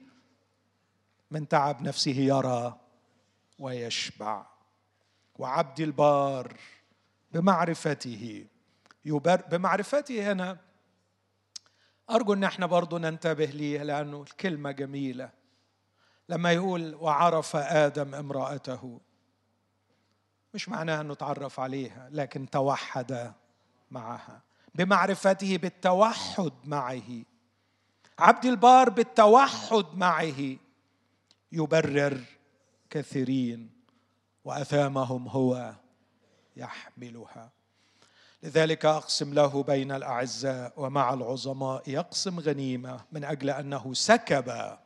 من تعب نفسه يرى ويشبع. وعبد البار بمعرفته. يبر بمعرفته هنا أرجو أن إحنا برضو ننتبه ليه لأنه الكلمة جميلة. لما يقول وعرف آدم امرأته. مش معناها أنه تعرف عليها لكن توحد معها. بمعرفته بالتوحد معه. عبد البار بالتوحد معه. يبرر كثيرين. وأثامهم هو يحملها. لذلك أقسم له بين الأعزاء ومع العظماء. يقسم غنيمة من أجل أنه سكب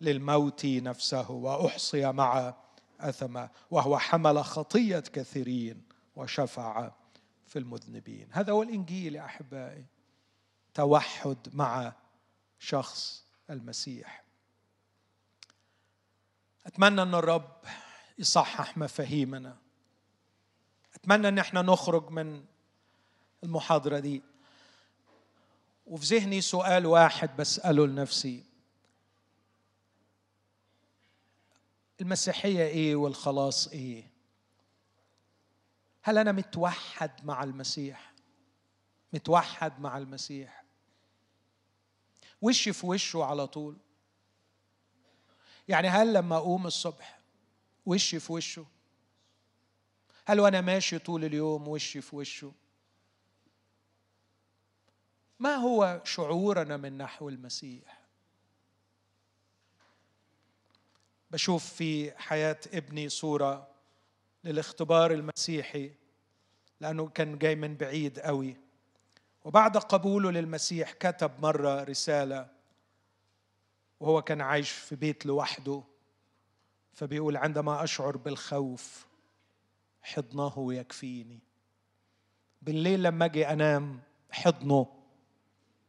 للموت نفسه وأحصي مع أثمة وهو حمل خطية كثيرين وشفع في المذنبين. هذا هو الإنجيل يا أحبائي. توحد مع شخص المسيح. أتمنى أن الرب يصحح مفاهيمنا. أتمنى إن إحنا نخرج من المحاضرة دي. وفي ذهني سؤال واحد بسأله لنفسي. المسيحية إيه والخلاص إيه؟ هل أنا متوحد مع المسيح؟ متوحد مع المسيح؟ وشي في وشه على طول. يعني هل لما أقوم الصبح وشي في وشه؟ هل وأنا ماشي طول اليوم وشي في وشه؟ ما هو شعورنا من نحو المسيح؟ بشوف في حياة ابني صورة للاختبار المسيحي لأنه كان جاي من بعيد قوي. وبعد قبوله للمسيح كتب مرة رسالة وهو كان عايش في بيت لوحده. فبيقول عندما أشعر بالخوف حضنه يكفيني. بالليل لما أجي أنام حضنه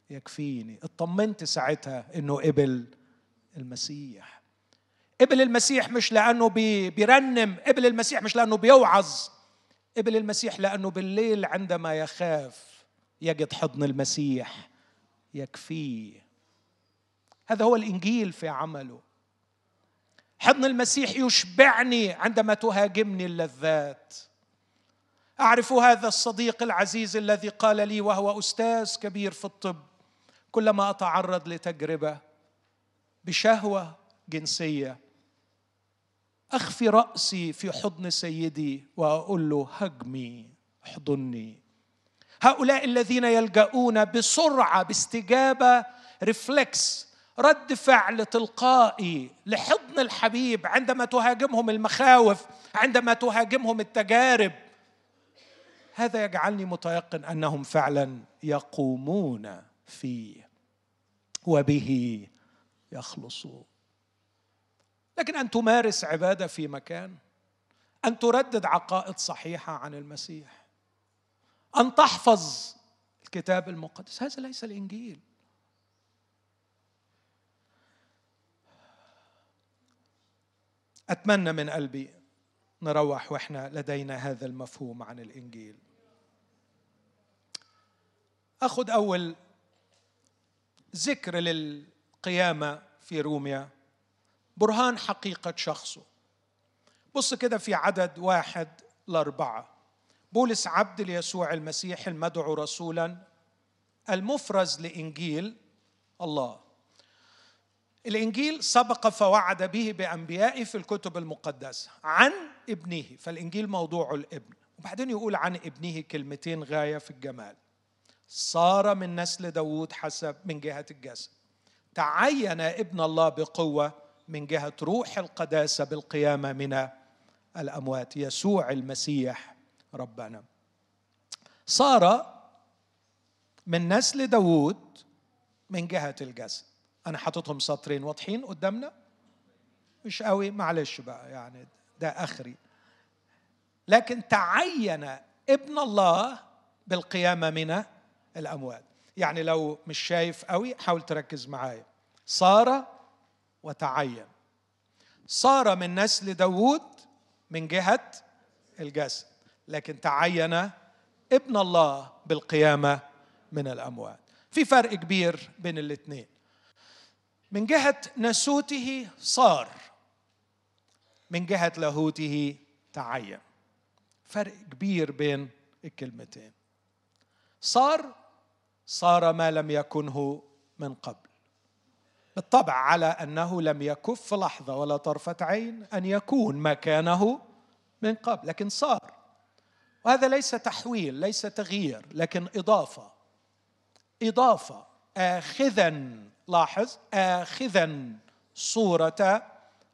يكفيني. اطمنت ساعتها إنه قبل المسيح. قبل المسيح مش لأنه بيرنم قبل المسيح مش لأنه بيوعظ. قبل المسيح لأنه بالليل عندما يخاف يجد حضن المسيح يكفيه. هذا هو الإنجيل في عمله. حضن المسيح يشبعني عندما تهاجمني اللذات. أعرف هذا الصديق العزيز الذي قال لي وهو أستاذ كبير في الطب كلما أتعرض لتجربة بشهوة جنسية أخفي رأسي في حضن سيدي وأقول له هجمي احضني. هؤلاء الذين يلجؤون بسرعة باستجابة ريفلكس رد فعل تلقائي لحضن الحبيب عندما تهاجمهم المخاوف عندما تهاجمهم التجارب. هذا يجعلني متيقن أنهم فعلا يقومون فيه وبه يخلصون لكن أن تمارس عبادة في مكان أن تردد عقائد صحيحة عن المسيح أن تحفظ الكتاب المقدس هذا ليس الإنجيل. أتمنى من قلبي نروح وإحنا لدينا هذا المفهوم عن الإنجيل. أخذ أول ذكر للقيامة في روميا برهان حقيقة شخصه. بص كده في عدد واحد لأربعة. بولس عبد ليسوع المسيح المدعو رسولا المفرز لإنجيل الله. الإنجيل سبق فوعد به بأنبيائه في الكتب المقدسة عن ابنه فالإنجيل موضوع الابن. وبعدين يقول عن ابنه كلمتين غاية في الجمال. صار من نسل داوود حسب من جهة الجسد. تعين ابن الله بقوة من جهة روح القداسة بالقيامة من الأموات. يسوع المسيح ربنا. صار من نسل داوود من جهة الجسد. أنا حاططهم سطرين واضحين قدامنا؟ مش قوي. معلش بقى يعني ده آخري. لكن تعين ابن الله بالقيامة من الأموات. يعني لو مش شايف قوي حاول تركز معايا. صار وتعين. صار من نسل داوود من جهة الجسد. لكن تعين ابن الله بالقيامة من الأموات. في فرق كبير بين الاثنين من جهة نسوته صار من جهة لاهوته تعين. فرق كبير بين الكلمتين. صار صار ما لم يكنه من قبل. بالطبع على أنه لم يكف لحظة ولا طرفة عين أن يكون مكانه من قبل لكن صار. وهذا ليس تحويل ليس تغيير لكن إضافة. إضافة اخذا. لاحظ آخذا صورة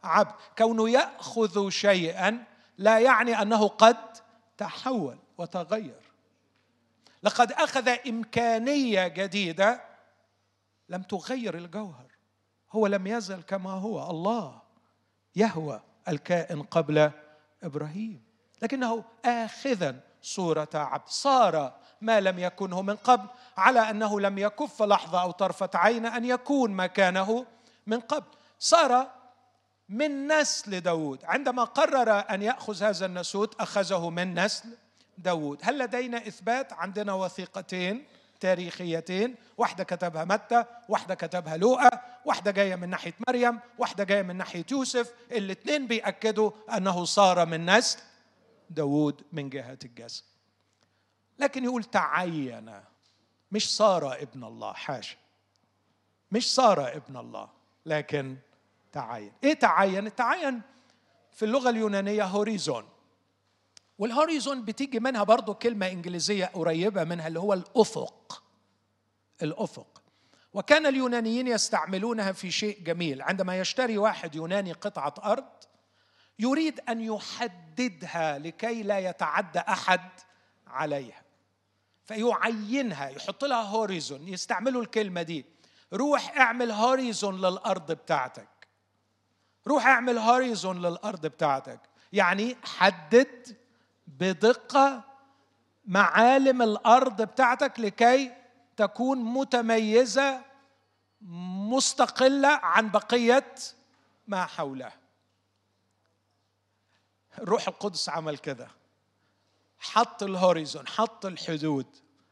عبد. كونه يأخذ شيئا لا يعني أنه قد تحول وتغير. لقد أخذ إمكانية جديدة لم تغير الجوهر. هو لم يزل كما هو. الله يهوى الكائن قبل إبراهيم. لكنه آخذا صورة عبد. صار ما لم يكنه من قبل على أنه لم يكف لحظة أو طرفة عين أن يكون مكانه من قبل. صار من نسل داود عندما قرر أن يأخذ هذا النسوت أخذه من نسل داود هل لدينا إثبات؟ عندنا وثيقتين تاريخيتين. واحدة كتبها متى؟ واحدة كتبها لوقا. واحدة جاية من ناحية مريم. واحدة جاية من ناحية يوسف. الاثنين بيأكدوا أنه صار من نسل داود من جهة الجسد لكن يقول تعين. مش صار ابن الله حاشا. مش صار ابن الله لكن تعين. إيه تعين؟ تعين في اللغة اليونانية horizon. وال horizon بتيجي منها برضو كلمة إنجليزية قريبة منها اللي هو الأفق. الأفق. وكان اليونانيين يستعملونها في شيء جميل. عندما يشتري واحد يوناني قطعة أرض يريد أن يحددها لكي لا يتعدى أحد عليها. فيعينها يحط لها horizon يستعملوا الكلمة دي. روح اعمل horizon للأرض بتاعتك. روح اعمل horizon للأرض بتاعتك. يعني حدد بدقة معالم الأرض بتاعتك لكي تكون متميزة مستقلة عن بقية ما حولها. الروح القدس عمل كده. حط الهوريزون حط الحدود.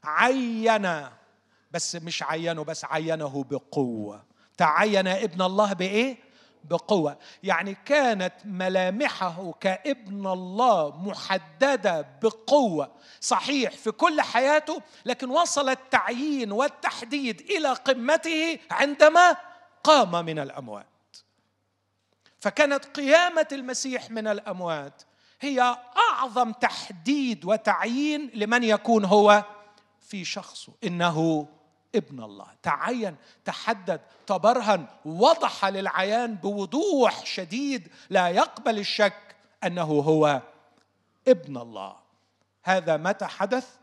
عين بس مش عينه بس عينه بقوة. تعين ابن الله بإيه؟ بقوة. يعني كانت ملامحه كابن الله محددة بقوة. صحيح في كل حياته لكن وصل التعيين والتحديد إلى قمته عندما قام من الأموات. فكانت قيامة المسيح من الأموات هي أعظم تحديد وتعيين لمن يكون هو في شخصه إنه ابن الله. تعين تحدد تبرهن وضح للعيان بوضوح شديد لا يقبل الشك أنه هو ابن الله. هذا متى حدث؟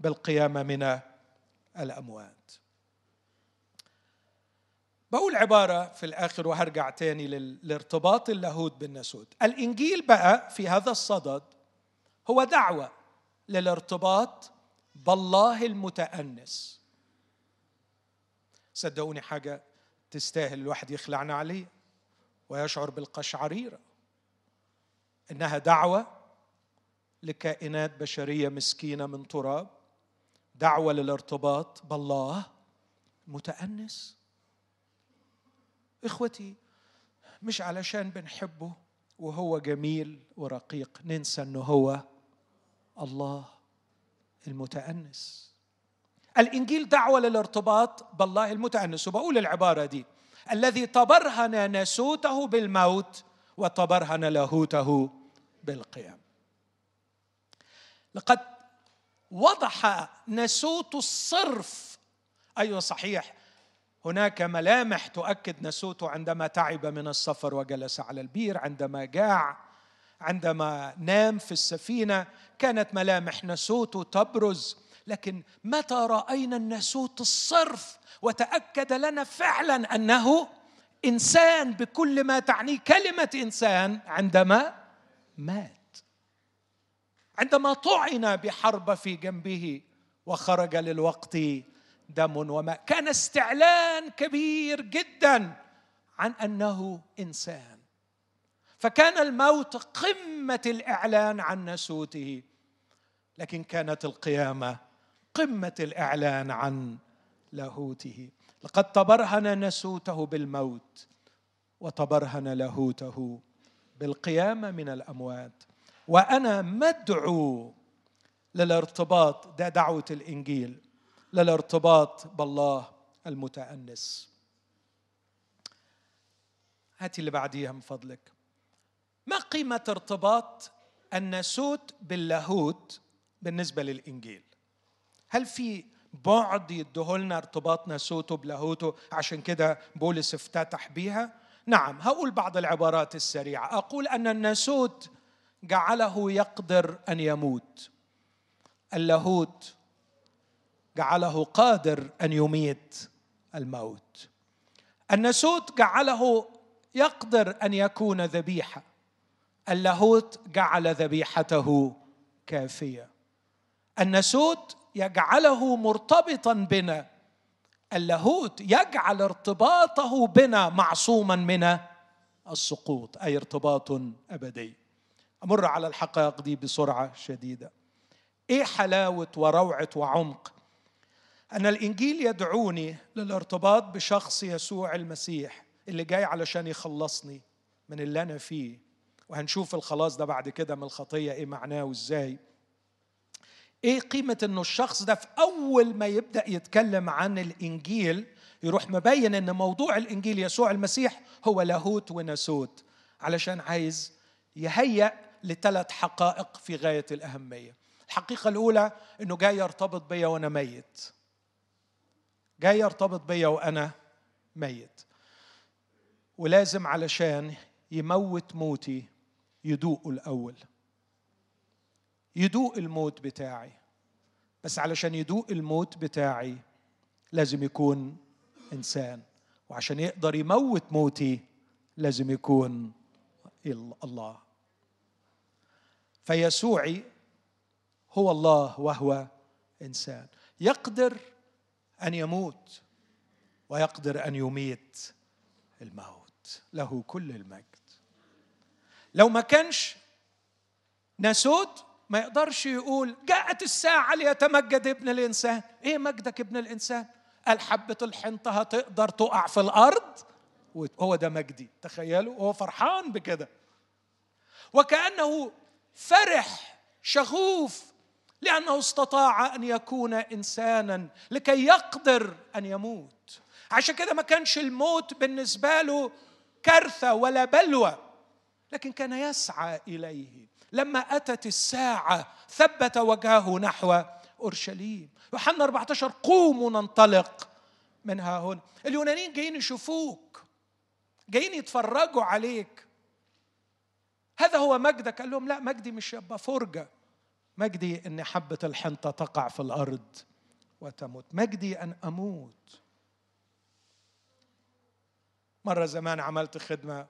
بالقيامة من الأموات. بقول عبارة في الآخر وهرجع تاني لارتباط اللاهوت بالناسوت الإنجيل بقى في هذا الصدد هو دعوة للارتباط بالله المتأنس. صدقوني حاجة تستاهل الواحد يخلعنا عليه ويشعر بالقشعريرة. إنها دعوة لكائنات بشرية مسكينة من تراب. دعوة للارتباط بالله متأنس إخوتي مش علشان بنحبه وهو جميل ورقيق ننسى أنه هو الله المتأنس. الإنجيل دعوة للارتباط بالله المتأنس وبقول العبارة دي الذي تبرهن ناسوته بالموت وتبرهن لاهوته بالقيام. لقد وضح ناسوت الصرف. أيوه صحيح هناك ملامح تؤكد ناسوته عندما تعب من السفر وجلس على البير عندما جاع عندما نام في السفينة. كانت ملامح ناسوته تبرز. لكن متى رأينا الناسوت الصرف وتأكد لنا فعلا أنه إنسان بكل ما تعنيه كلمة إنسان عندما مات؟ عندما طعن بحرب في جنبه وخرج للوقت دم وماء كان استعلان كبير جدا عن أنه إنسان. فكان الموت قمة الإعلان عن نسوته لكن كانت القيامة قمة الإعلان عن لاهوته. لقد تبرهن نسوته بالموت وتبرهن لاهوته بالقيامة من الأموات. وأنا مدعو للارتباط ده دعوة الإنجيل. للارتباط بالله المتأنس. هاتي اللي بعديها من فضلك. ما قيمة ارتباط الناسوت باللاهوت بالنسبة للإنجيل؟ هل في بعد يدهولنا ارتباط ناسوته بلاهوته عشان كده بولس افتتح بيها؟ نعم هقول بعض العبارات السريعة. أقول أن الناسوت جعله يقدر أن يموت. اللاهوت جعله قادر أن يميت الموت. الناسوت جعله يقدر أن يكون ذبيحة. اللاهوت جعل ذبيحته كافية. الناسوت يجعله مرتبطا بنا. اللاهوت يجعل ارتباطه بنا معصوما من السقوط أي ارتباط أبدي. أمر على الحقائق دي بسرعة شديدة. إيه حلاوة وروعة وعمق أن الإنجيل يدعوني للارتباط بشخص يسوع المسيح اللي جاي علشان يخلصني من اللي أنا فيه. وهنشوف الخلاص ده بعد كده من الخطية إيه معناه وإزاي. إيه قيمة إنه الشخص ده في أول ما يبدأ يتكلم عن الإنجيل يروح مبين إن موضوع الإنجيل يسوع المسيح هو لاهوت وناسوت علشان عايز يهيأ لثلاث حقائق في غاية الأهمية. الحقيقة الأولى إنه جاي يرتبط بيا وأنا ميت. جاي يرتبط بيا وأنا ميت. ولازم علشان يموت موتي يدوقه الأول. يدوق الموت بتاعي. بس علشان يدوق الموت بتاعي لازم يكون إنسان. وعشان يقدر يموت موتي لازم يكون الله. فيسوعي هو الله وهو إنسان. يقدر أن يموت ويقدر أن يميت الموت. له كل المجد. لو ما كانش ناسوت ما يقدرش يقول جاءت الساعة ليتمجد ابن الإنسان. إيه مجدك ابن الإنسان؟ قال حبة الحنطة هتقدر تقع في الأرض. هو ده مجدي. تخيلوا هو فرحان بكده. وكأنه فرح شغوف لأنه استطاع أن يكون إنسانا لكي يقدر أن يموت. عشان كده ما كانش الموت بالنسبة له كارثة ولا بلوى لكن كان يسعى إليه. لما أتت الساعة ثبت وجهه نحو أورشليم. يوحنا 14 قوموا ننطلق من ها هنا اليونانيين جايين يشوفوك جايين يتفرجوا عليك. هذا هو مجدك. قال لهم لا مجدي مش يبقى فرجة. مجدي إن حبة الحنطة تقع في الأرض وتموت. مجدي أن أموت. مرة زمان عملت خدمة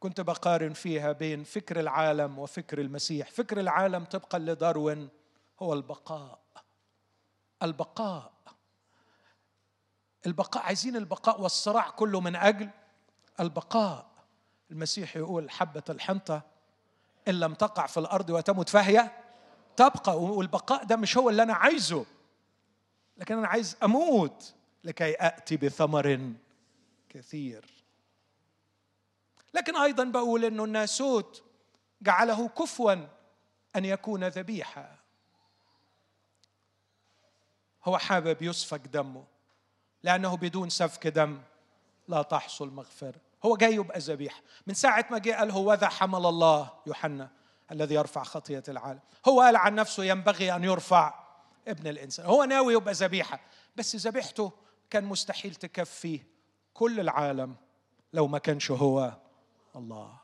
كنت بقارن فيها بين فكر العالم وفكر المسيح. فكر العالم طبقا لداروين هو البقاء. البقاء. البقاء عايزين البقاء والصراع كله من أجل البقاء. المسيح يقول حبة الحنطة إن لم تقع في الأرض وتمت فهي تبقى والبقاء ده مش هو اللي أنا عايزه. لكن أنا عايز أموت لكي آتي بثمر كثير. لكن أيضا بقول إنه الناسوت جعله كفوا أن يكون ذبيحه هو حابب يسفك دمه لأنه بدون سفك دم لا تحصل مغفرة. هو جاي يبقى ذبيحه من ساعة ما جه قال هو ذا حمل الله يوحنا الذي يرفع خطية العالم. هو قال عن نفسه ينبغي أن يرفع ابن الإنسان. هو ناوي يبقى ذبيحة بس ذبيحته كان مستحيل تكفي كل العالم لو ما كانش هو الله.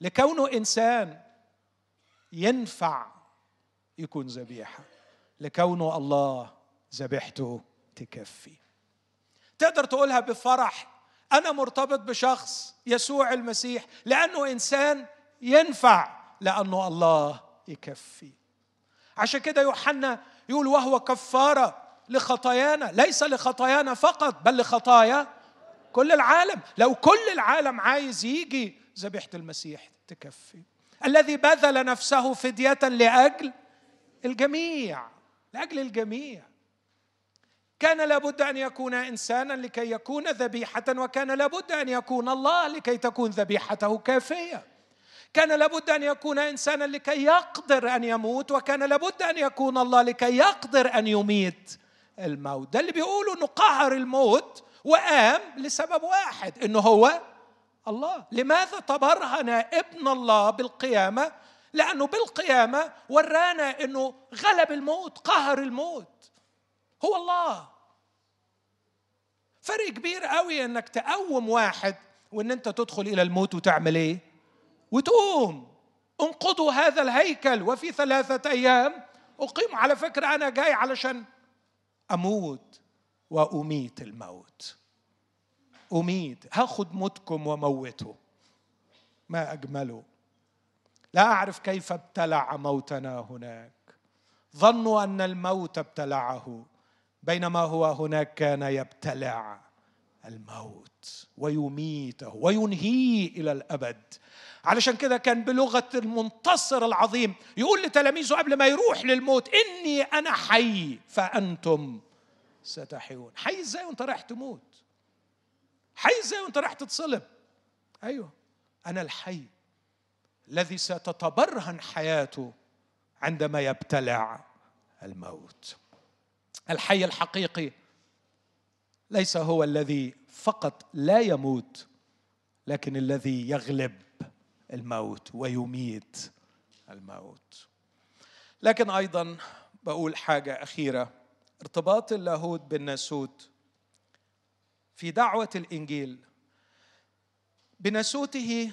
لكونه إنسان ينفع يكون ذبيحة. لكونه الله ذبيحته تكفي. تقدر تقولها بفرح أنا مرتبط بشخص يسوع المسيح لأنه إنسان ينفع لأنه الله يكفي. عشان كده يوحنا يقول وهو كفارة لخطايانا ليس لخطايانا فقط بل لخطايا كل العالم. لو كل العالم عايز يجي ذبيحة المسيح تكفي. الذي بذل نفسه فدية لأجل الجميع لأجل الجميع. كان لابد أن يكون إنسانا لكي يكون ذبيحة وكان لابد أن يكون الله لكي تكون ذبيحته كافية. كان لابد أن يكون إنسانا لكي يقدر أن يموت وكان لابد أن يكون الله لكي يقدر أن يميت الموت. ده اللي بيقولوا إنه قهر الموت وقام لسبب واحد إنه هو الله. لماذا تبرهن ابن الله بالقيامة؟ لأنه بالقيامة ورانا إنه غلب الموت قهر الموت. هو الله. فرق كبير قوي إنك تقوم واحد وإن أنت تدخل إلى الموت وتعمل إيه؟ وتقوم. انقضوا هذا الهيكل وفي ثلاثة أيام. أقيم. على فكرة أنا جاي علشان أموت وأميت الموت. أميت. هاخد موتكم وموته. ما أجمله. لا أعرف كيف ابتلع موتنا هناك. ظنوا أن الموت ابتلعه. بينما هو هناك كان يبتلع الموت ويميته وينهيه إلى الأبد. علشان كده كان بلغة المنتصر العظيم يقول لتلاميذه قبل ما يروح للموت إني أنا حي فأنتم ستحيون. حي إزاي وأنت رايح تموت؟ حي إزاي وأنت رايح تتصلب؟ أيوه أنا الحي الذي ستتبرهن حياته عندما يبتلع الموت. الحي الحقيقي. ليس هو الذي فقط لا يموت لكن الذي يغلب الموت ويميت الموت. لكن أيضا بقول حاجة أخيرة. ارتباط اللاهوت بالناسوت في دعوة الإنجيل بناسوته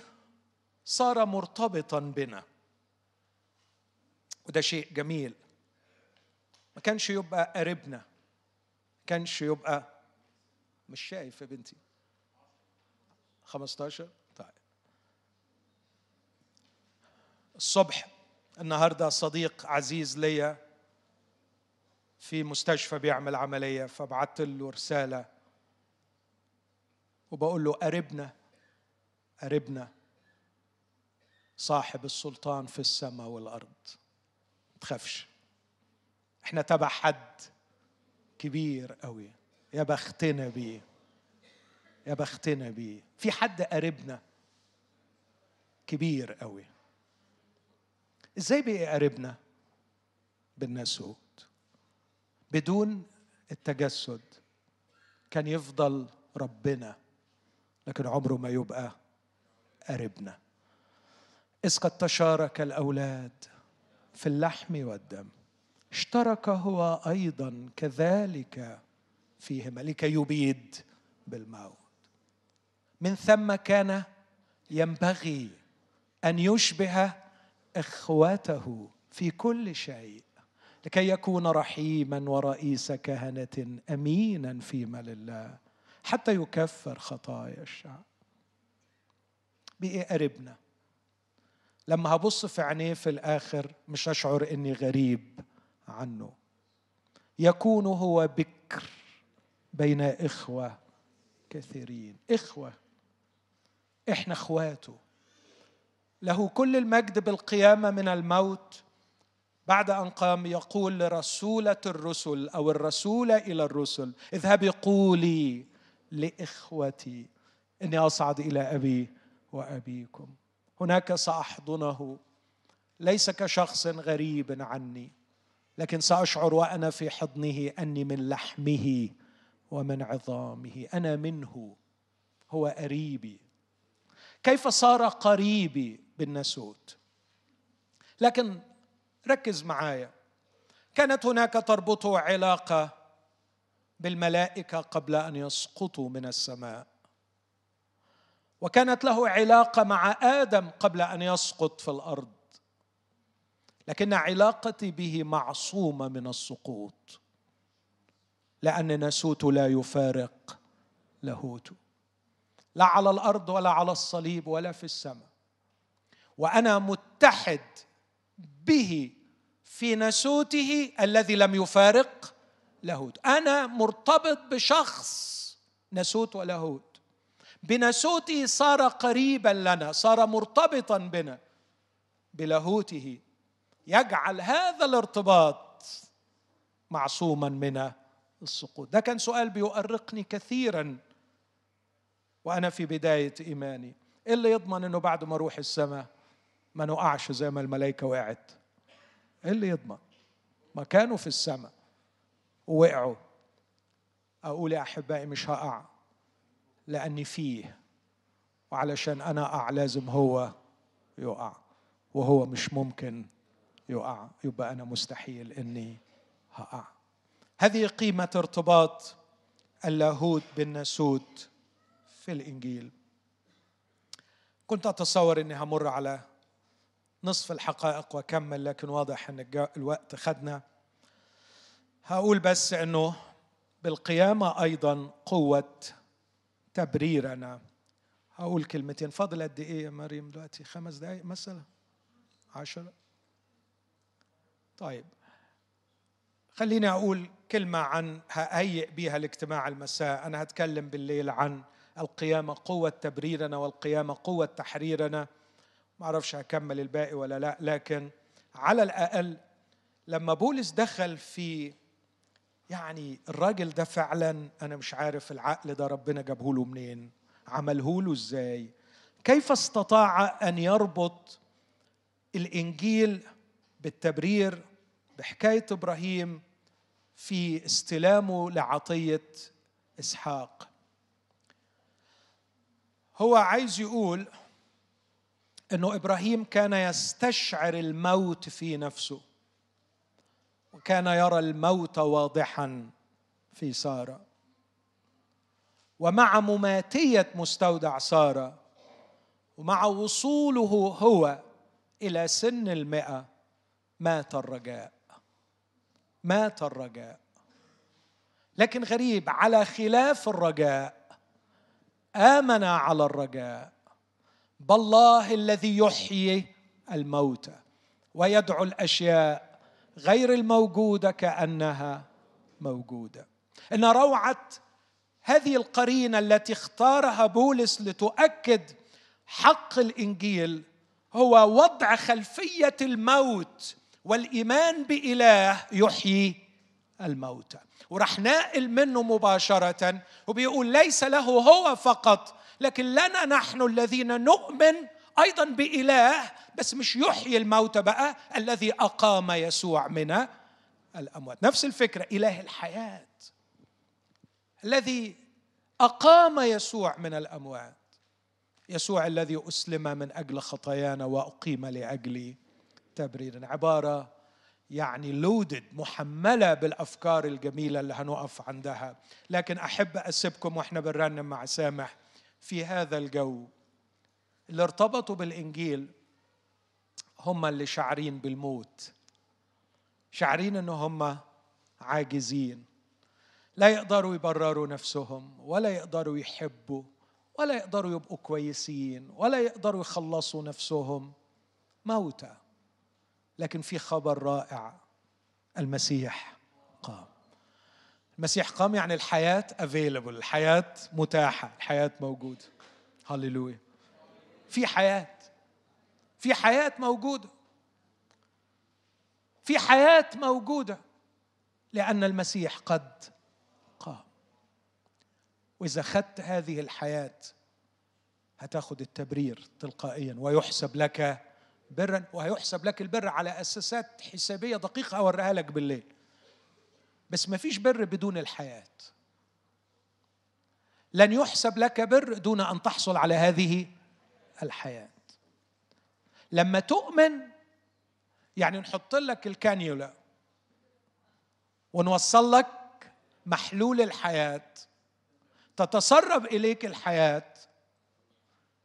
صار مرتبطا بنا. وده شيء جميل. ما كانش يبقى قريبنا. ما كانش يبقى مش شايف يا بنتي. 15 طيب. الصبح النهارده صديق عزيز ليا في مستشفى بيعمل عملية فبعت له رسالة وبقول له قربنا قربنا صاحب السلطان في السماء والأرض. تخافش. إحنا تبع حد كبير قوي. يا بختنا بيه. يا بختنا بيه. في حد قربنا كبير قوي. إزاي بقي قربنا بالناسوت بدون التجسد كان يفضل ربنا لكن عمره ما يبقى قربنا إذ قد تشارك الأولاد في اللحم والدم. اشترك هو أيضا كذلك فيهما لكي يبيد بالموت. من ثم كان ينبغي أن يشبه إخوته في كل شيء لكي يكون رحيما ورئيس كهنة أمينا فيما لله حتى يكفر خطايا الشعب. بقي قربنا لما هبص في عينيه في الآخر مش أشعر إني غريب. عنه. يكون هو بكر بين إخوة كثيرين. إخوة. إحنا إخواته. له كل المجد بالقيامة من الموت. بعد أن قام يقول لرسولة الرسل أو الرسولة إلى الرسل اذهبي قولي لإخوتي إني أصعد إلى أبي وأبيكم. هناك سأحضنه. ليس كشخص غريب عني. لكن سأشعر وأنا في حضنه أني من لحمه ومن عظامه. أنا منه هو قريبي كيف صار قريبي بالناسوت لكن ركز معايا. كانت هناك تربطه علاقة بالملائكة قبل أن يسقطوا من السماء. وكانت له علاقة مع آدم قبل أن يسقط في الأرض. لكن علاقتي به معصومة من السقوط. لأن ناسوت لا يفارق لاهوته لا على الأرض ولا على الصليب ولا في السماء. وأنا متحد به في نسوته الذي لم يفارق لاهوت أنا مرتبط بشخص نسوت ولاهوت بنسوته صار قريبا لنا صار مرتبطا بنا بلاهوته يجعل هذا الارتباط معصوما من السقوط. ده كان سؤال بيؤرقني كثيرا وأنا في بداية إيماني. إيه اللي يضمن إنه بعد ما أروح السماء ما نقعش زي ما الملائكة وقعت؟ إيه اللي يضمن؟ ما كانوا في السماء ووقعوا. أقول يا أحبائي مش هقع لأني فيه وعلشان أنا أقع لازم هو يقع وهو مش ممكن يقع يبقى أنا مستحيل إني هقع. هذه قيمة ارتباط اللاهوت بالناسوت في الإنجيل. كنت أتصور إني همر على نصف الحقائق وأكمل لكن واضح إن الوقت خدنا. هقول بس إنه بالقيامة أيضا قوة تبريرنا. هقول كلمتين. فاضل قد إيه يا مريم دلوقتي؟ خمس دقائق مثلا؟ عشرة؟ طيب. خليني أقول كلمة عن هيئ بيها الاجتماع المساء. أنا هتكلم بالليل عن القيامة قوة تبريرنا والقيامة قوة تحريرنا. ما أعرفش هكمل الباقي ولا لأ لكن على الأقل لما بولس دخل في يعني الراجل ده فعلا أنا مش عارف العقل ده ربنا جابه له منين عمله له إزاي كيف استطاع أن يربط الإنجيل بالتبرير بحكاية إبراهيم في استلامه لعطية إسحاق. هو عايز يقول إنه إبراهيم كان يستشعر الموت في نفسه وكان يرى الموت واضحا في سارة. ومع مماتية مستودع سارة ومع وصوله هو إلى سن المئة مات الرجاء. مات الرجاء. لكن غريب على خلاف الرجاء آمن على الرجاء. بالله الذي يحيي الموتى ويدعو الأشياء غير الموجودة كأنها موجودة. إن روعة هذه القرينة التي اختارها بولس لتؤكد حق الإنجيل هو وضع خلفية الموت والإيمان بإله يحيي الموتى وراح ناقل منه مباشرة وبيقول ليس له هو فقط لكن لنا نحن الذين نؤمن أيضا بإله بس مش يحيي الموتى بقى الذي أقام يسوع من الأموات. نفس الفكرة إله الحياة الذي أقام يسوع من الأموات. يسوع الذي أسلم من أجل خطايانا وأقيم لاجل تبرير عبارة يعني لودد محملة بالأفكار الجميلة اللي هنقف عندها. لكن أحب أسيبكم وإحنا بنرنم مع سامح في هذا الجو. اللي ارتبطوا بالإنجيل هم اللي شعرين بالموت. شعرين ان هم عاجزين. لا يقدروا يبرروا نفسهم ولا يقدروا يحبوا ولا يقدروا يبقوا كويسين ولا يقدروا يخلصوا نفسهم. موتى لكن في خبر رائع. المسيح قام. المسيح قام يعني الحياة افيلبل الحياة متاحة الحياة موجودة. هللويا. في حياة. في حياة موجودة. في حياة موجودة. لأن المسيح قد قام. وإذا خدت هذه الحياة هتاخد التبرير تلقائيا ويحسب لك برا وهيحسب لك البر على أساسات حسابية دقيقة أوريها لك بالليل. بس ما فيش بر بدون الحياة. لن يحسب لك بر دون أن تحصل على هذه الحياة. لما تؤمن يعني نحط لك الكانيولا ونوصل لك محلول الحياة. تتسرب إليك الحياة.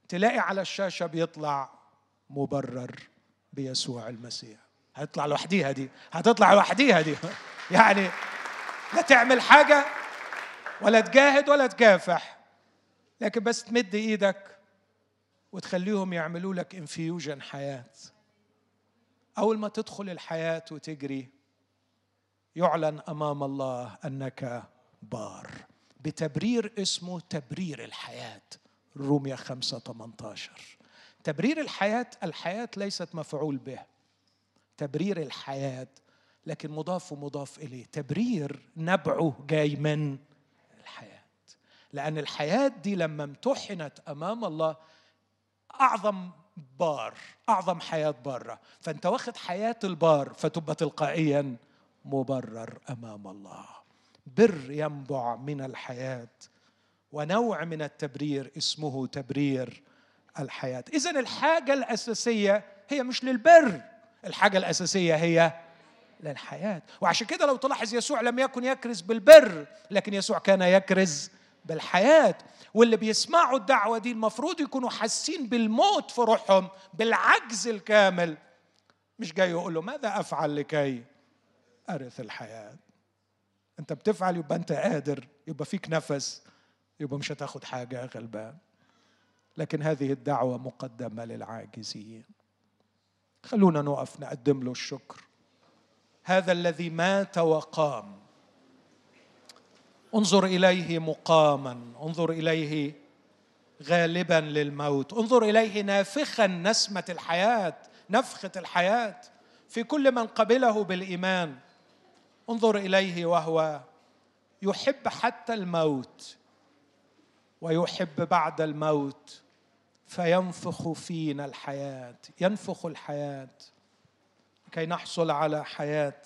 تلاقي على الشاشة بيطلع. مبرر بيسوع المسيح. هتطلع لوحديها دي. هتطلع لوحديها دي. يعني لا تعمل حاجة ولا تجاهد ولا تكافح لكن بس تمد إيدك وتخليهم يعملوا لك infusion حياة. أول ما تدخل الحياة وتجري يعلن أمام الله أنك بار. بتبرير اسمه تبرير الحياة. روميا 5 18 تبرير الحياة الحياة ليست مفعول به. تبرير الحياة لكن مضاف ومضاف إليه. تبرير نبعه جاي من الحياة. لأن الحياة دي لما امتحنت أمام الله أعظم بار أعظم حياة بارة. فأنت واخد حياة البار فتبقى تلقائيا مبرر أمام الله. بر ينبع من الحياة ونوع من التبرير اسمه تبرير الحياة. إذا الحاجة الأساسية هي مش للبر الحاجة الأساسية هي للحياة. وعشان كده لو تلاحظ يسوع لم يكن يكرز بالبر لكن يسوع كان يكرز بالحياة. واللي بيسمعوا الدعوة دي المفروض يكونوا حاسين بالموت في روحهم بالعجز الكامل. مش جاي يقول له ماذا أفعل لكي أرث الحياة؟ أنت بتفعل يبقى أنت قادر يبقى فيك نفس يبقى مش هتاخد حاجة غلبان. لكن هذه الدعوة مقدمة للعاجزين. خلونا نقف نقدم له الشكر. هذا الذي مات وقام. انظر إليه مقاما انظر إليه غالبا للموت انظر إليه نافخا نسمة الحياة نفخة الحياة في كل من قبله بالإيمان. انظر إليه وهو يحب حتى الموت ويحب بعد الموت فينفخ فينا الحياة ينفخ الحياة. كي نحصل على حياة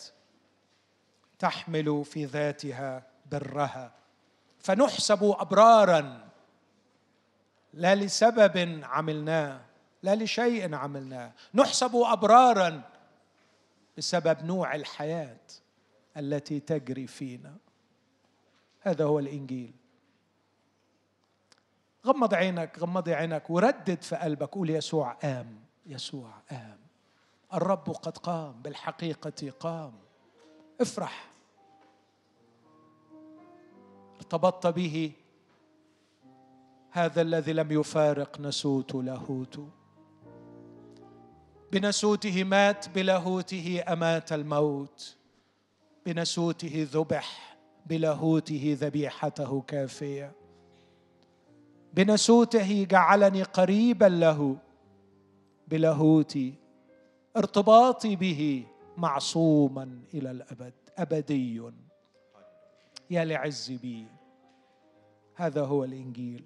تحمل في ذاتها برها. فنحسب أبرارا لا لسبب عملناه لا لشيء عملناه. نحسب أبرارا بسبب نوع الحياة التي تجري فينا. هذا هو الإنجيل. غمض عينك غمضي عينك وردد في قلبك. قول يسوع قام يسوع قام الرب قد قام بالحقيقة قام. افرح. ارتبطت به. هذا الذي لم يفارق نسوت لاهوت. بنسوته مات بلاهوته أمات الموت. بنسوته ذبح بلاهوته ذبيحته كافية. بنسوته جعلني قريبا له بلاهوتي ارتباطي به معصوما إلى الأبد أبدي. يا لعز بي هذا هو الإنجيل.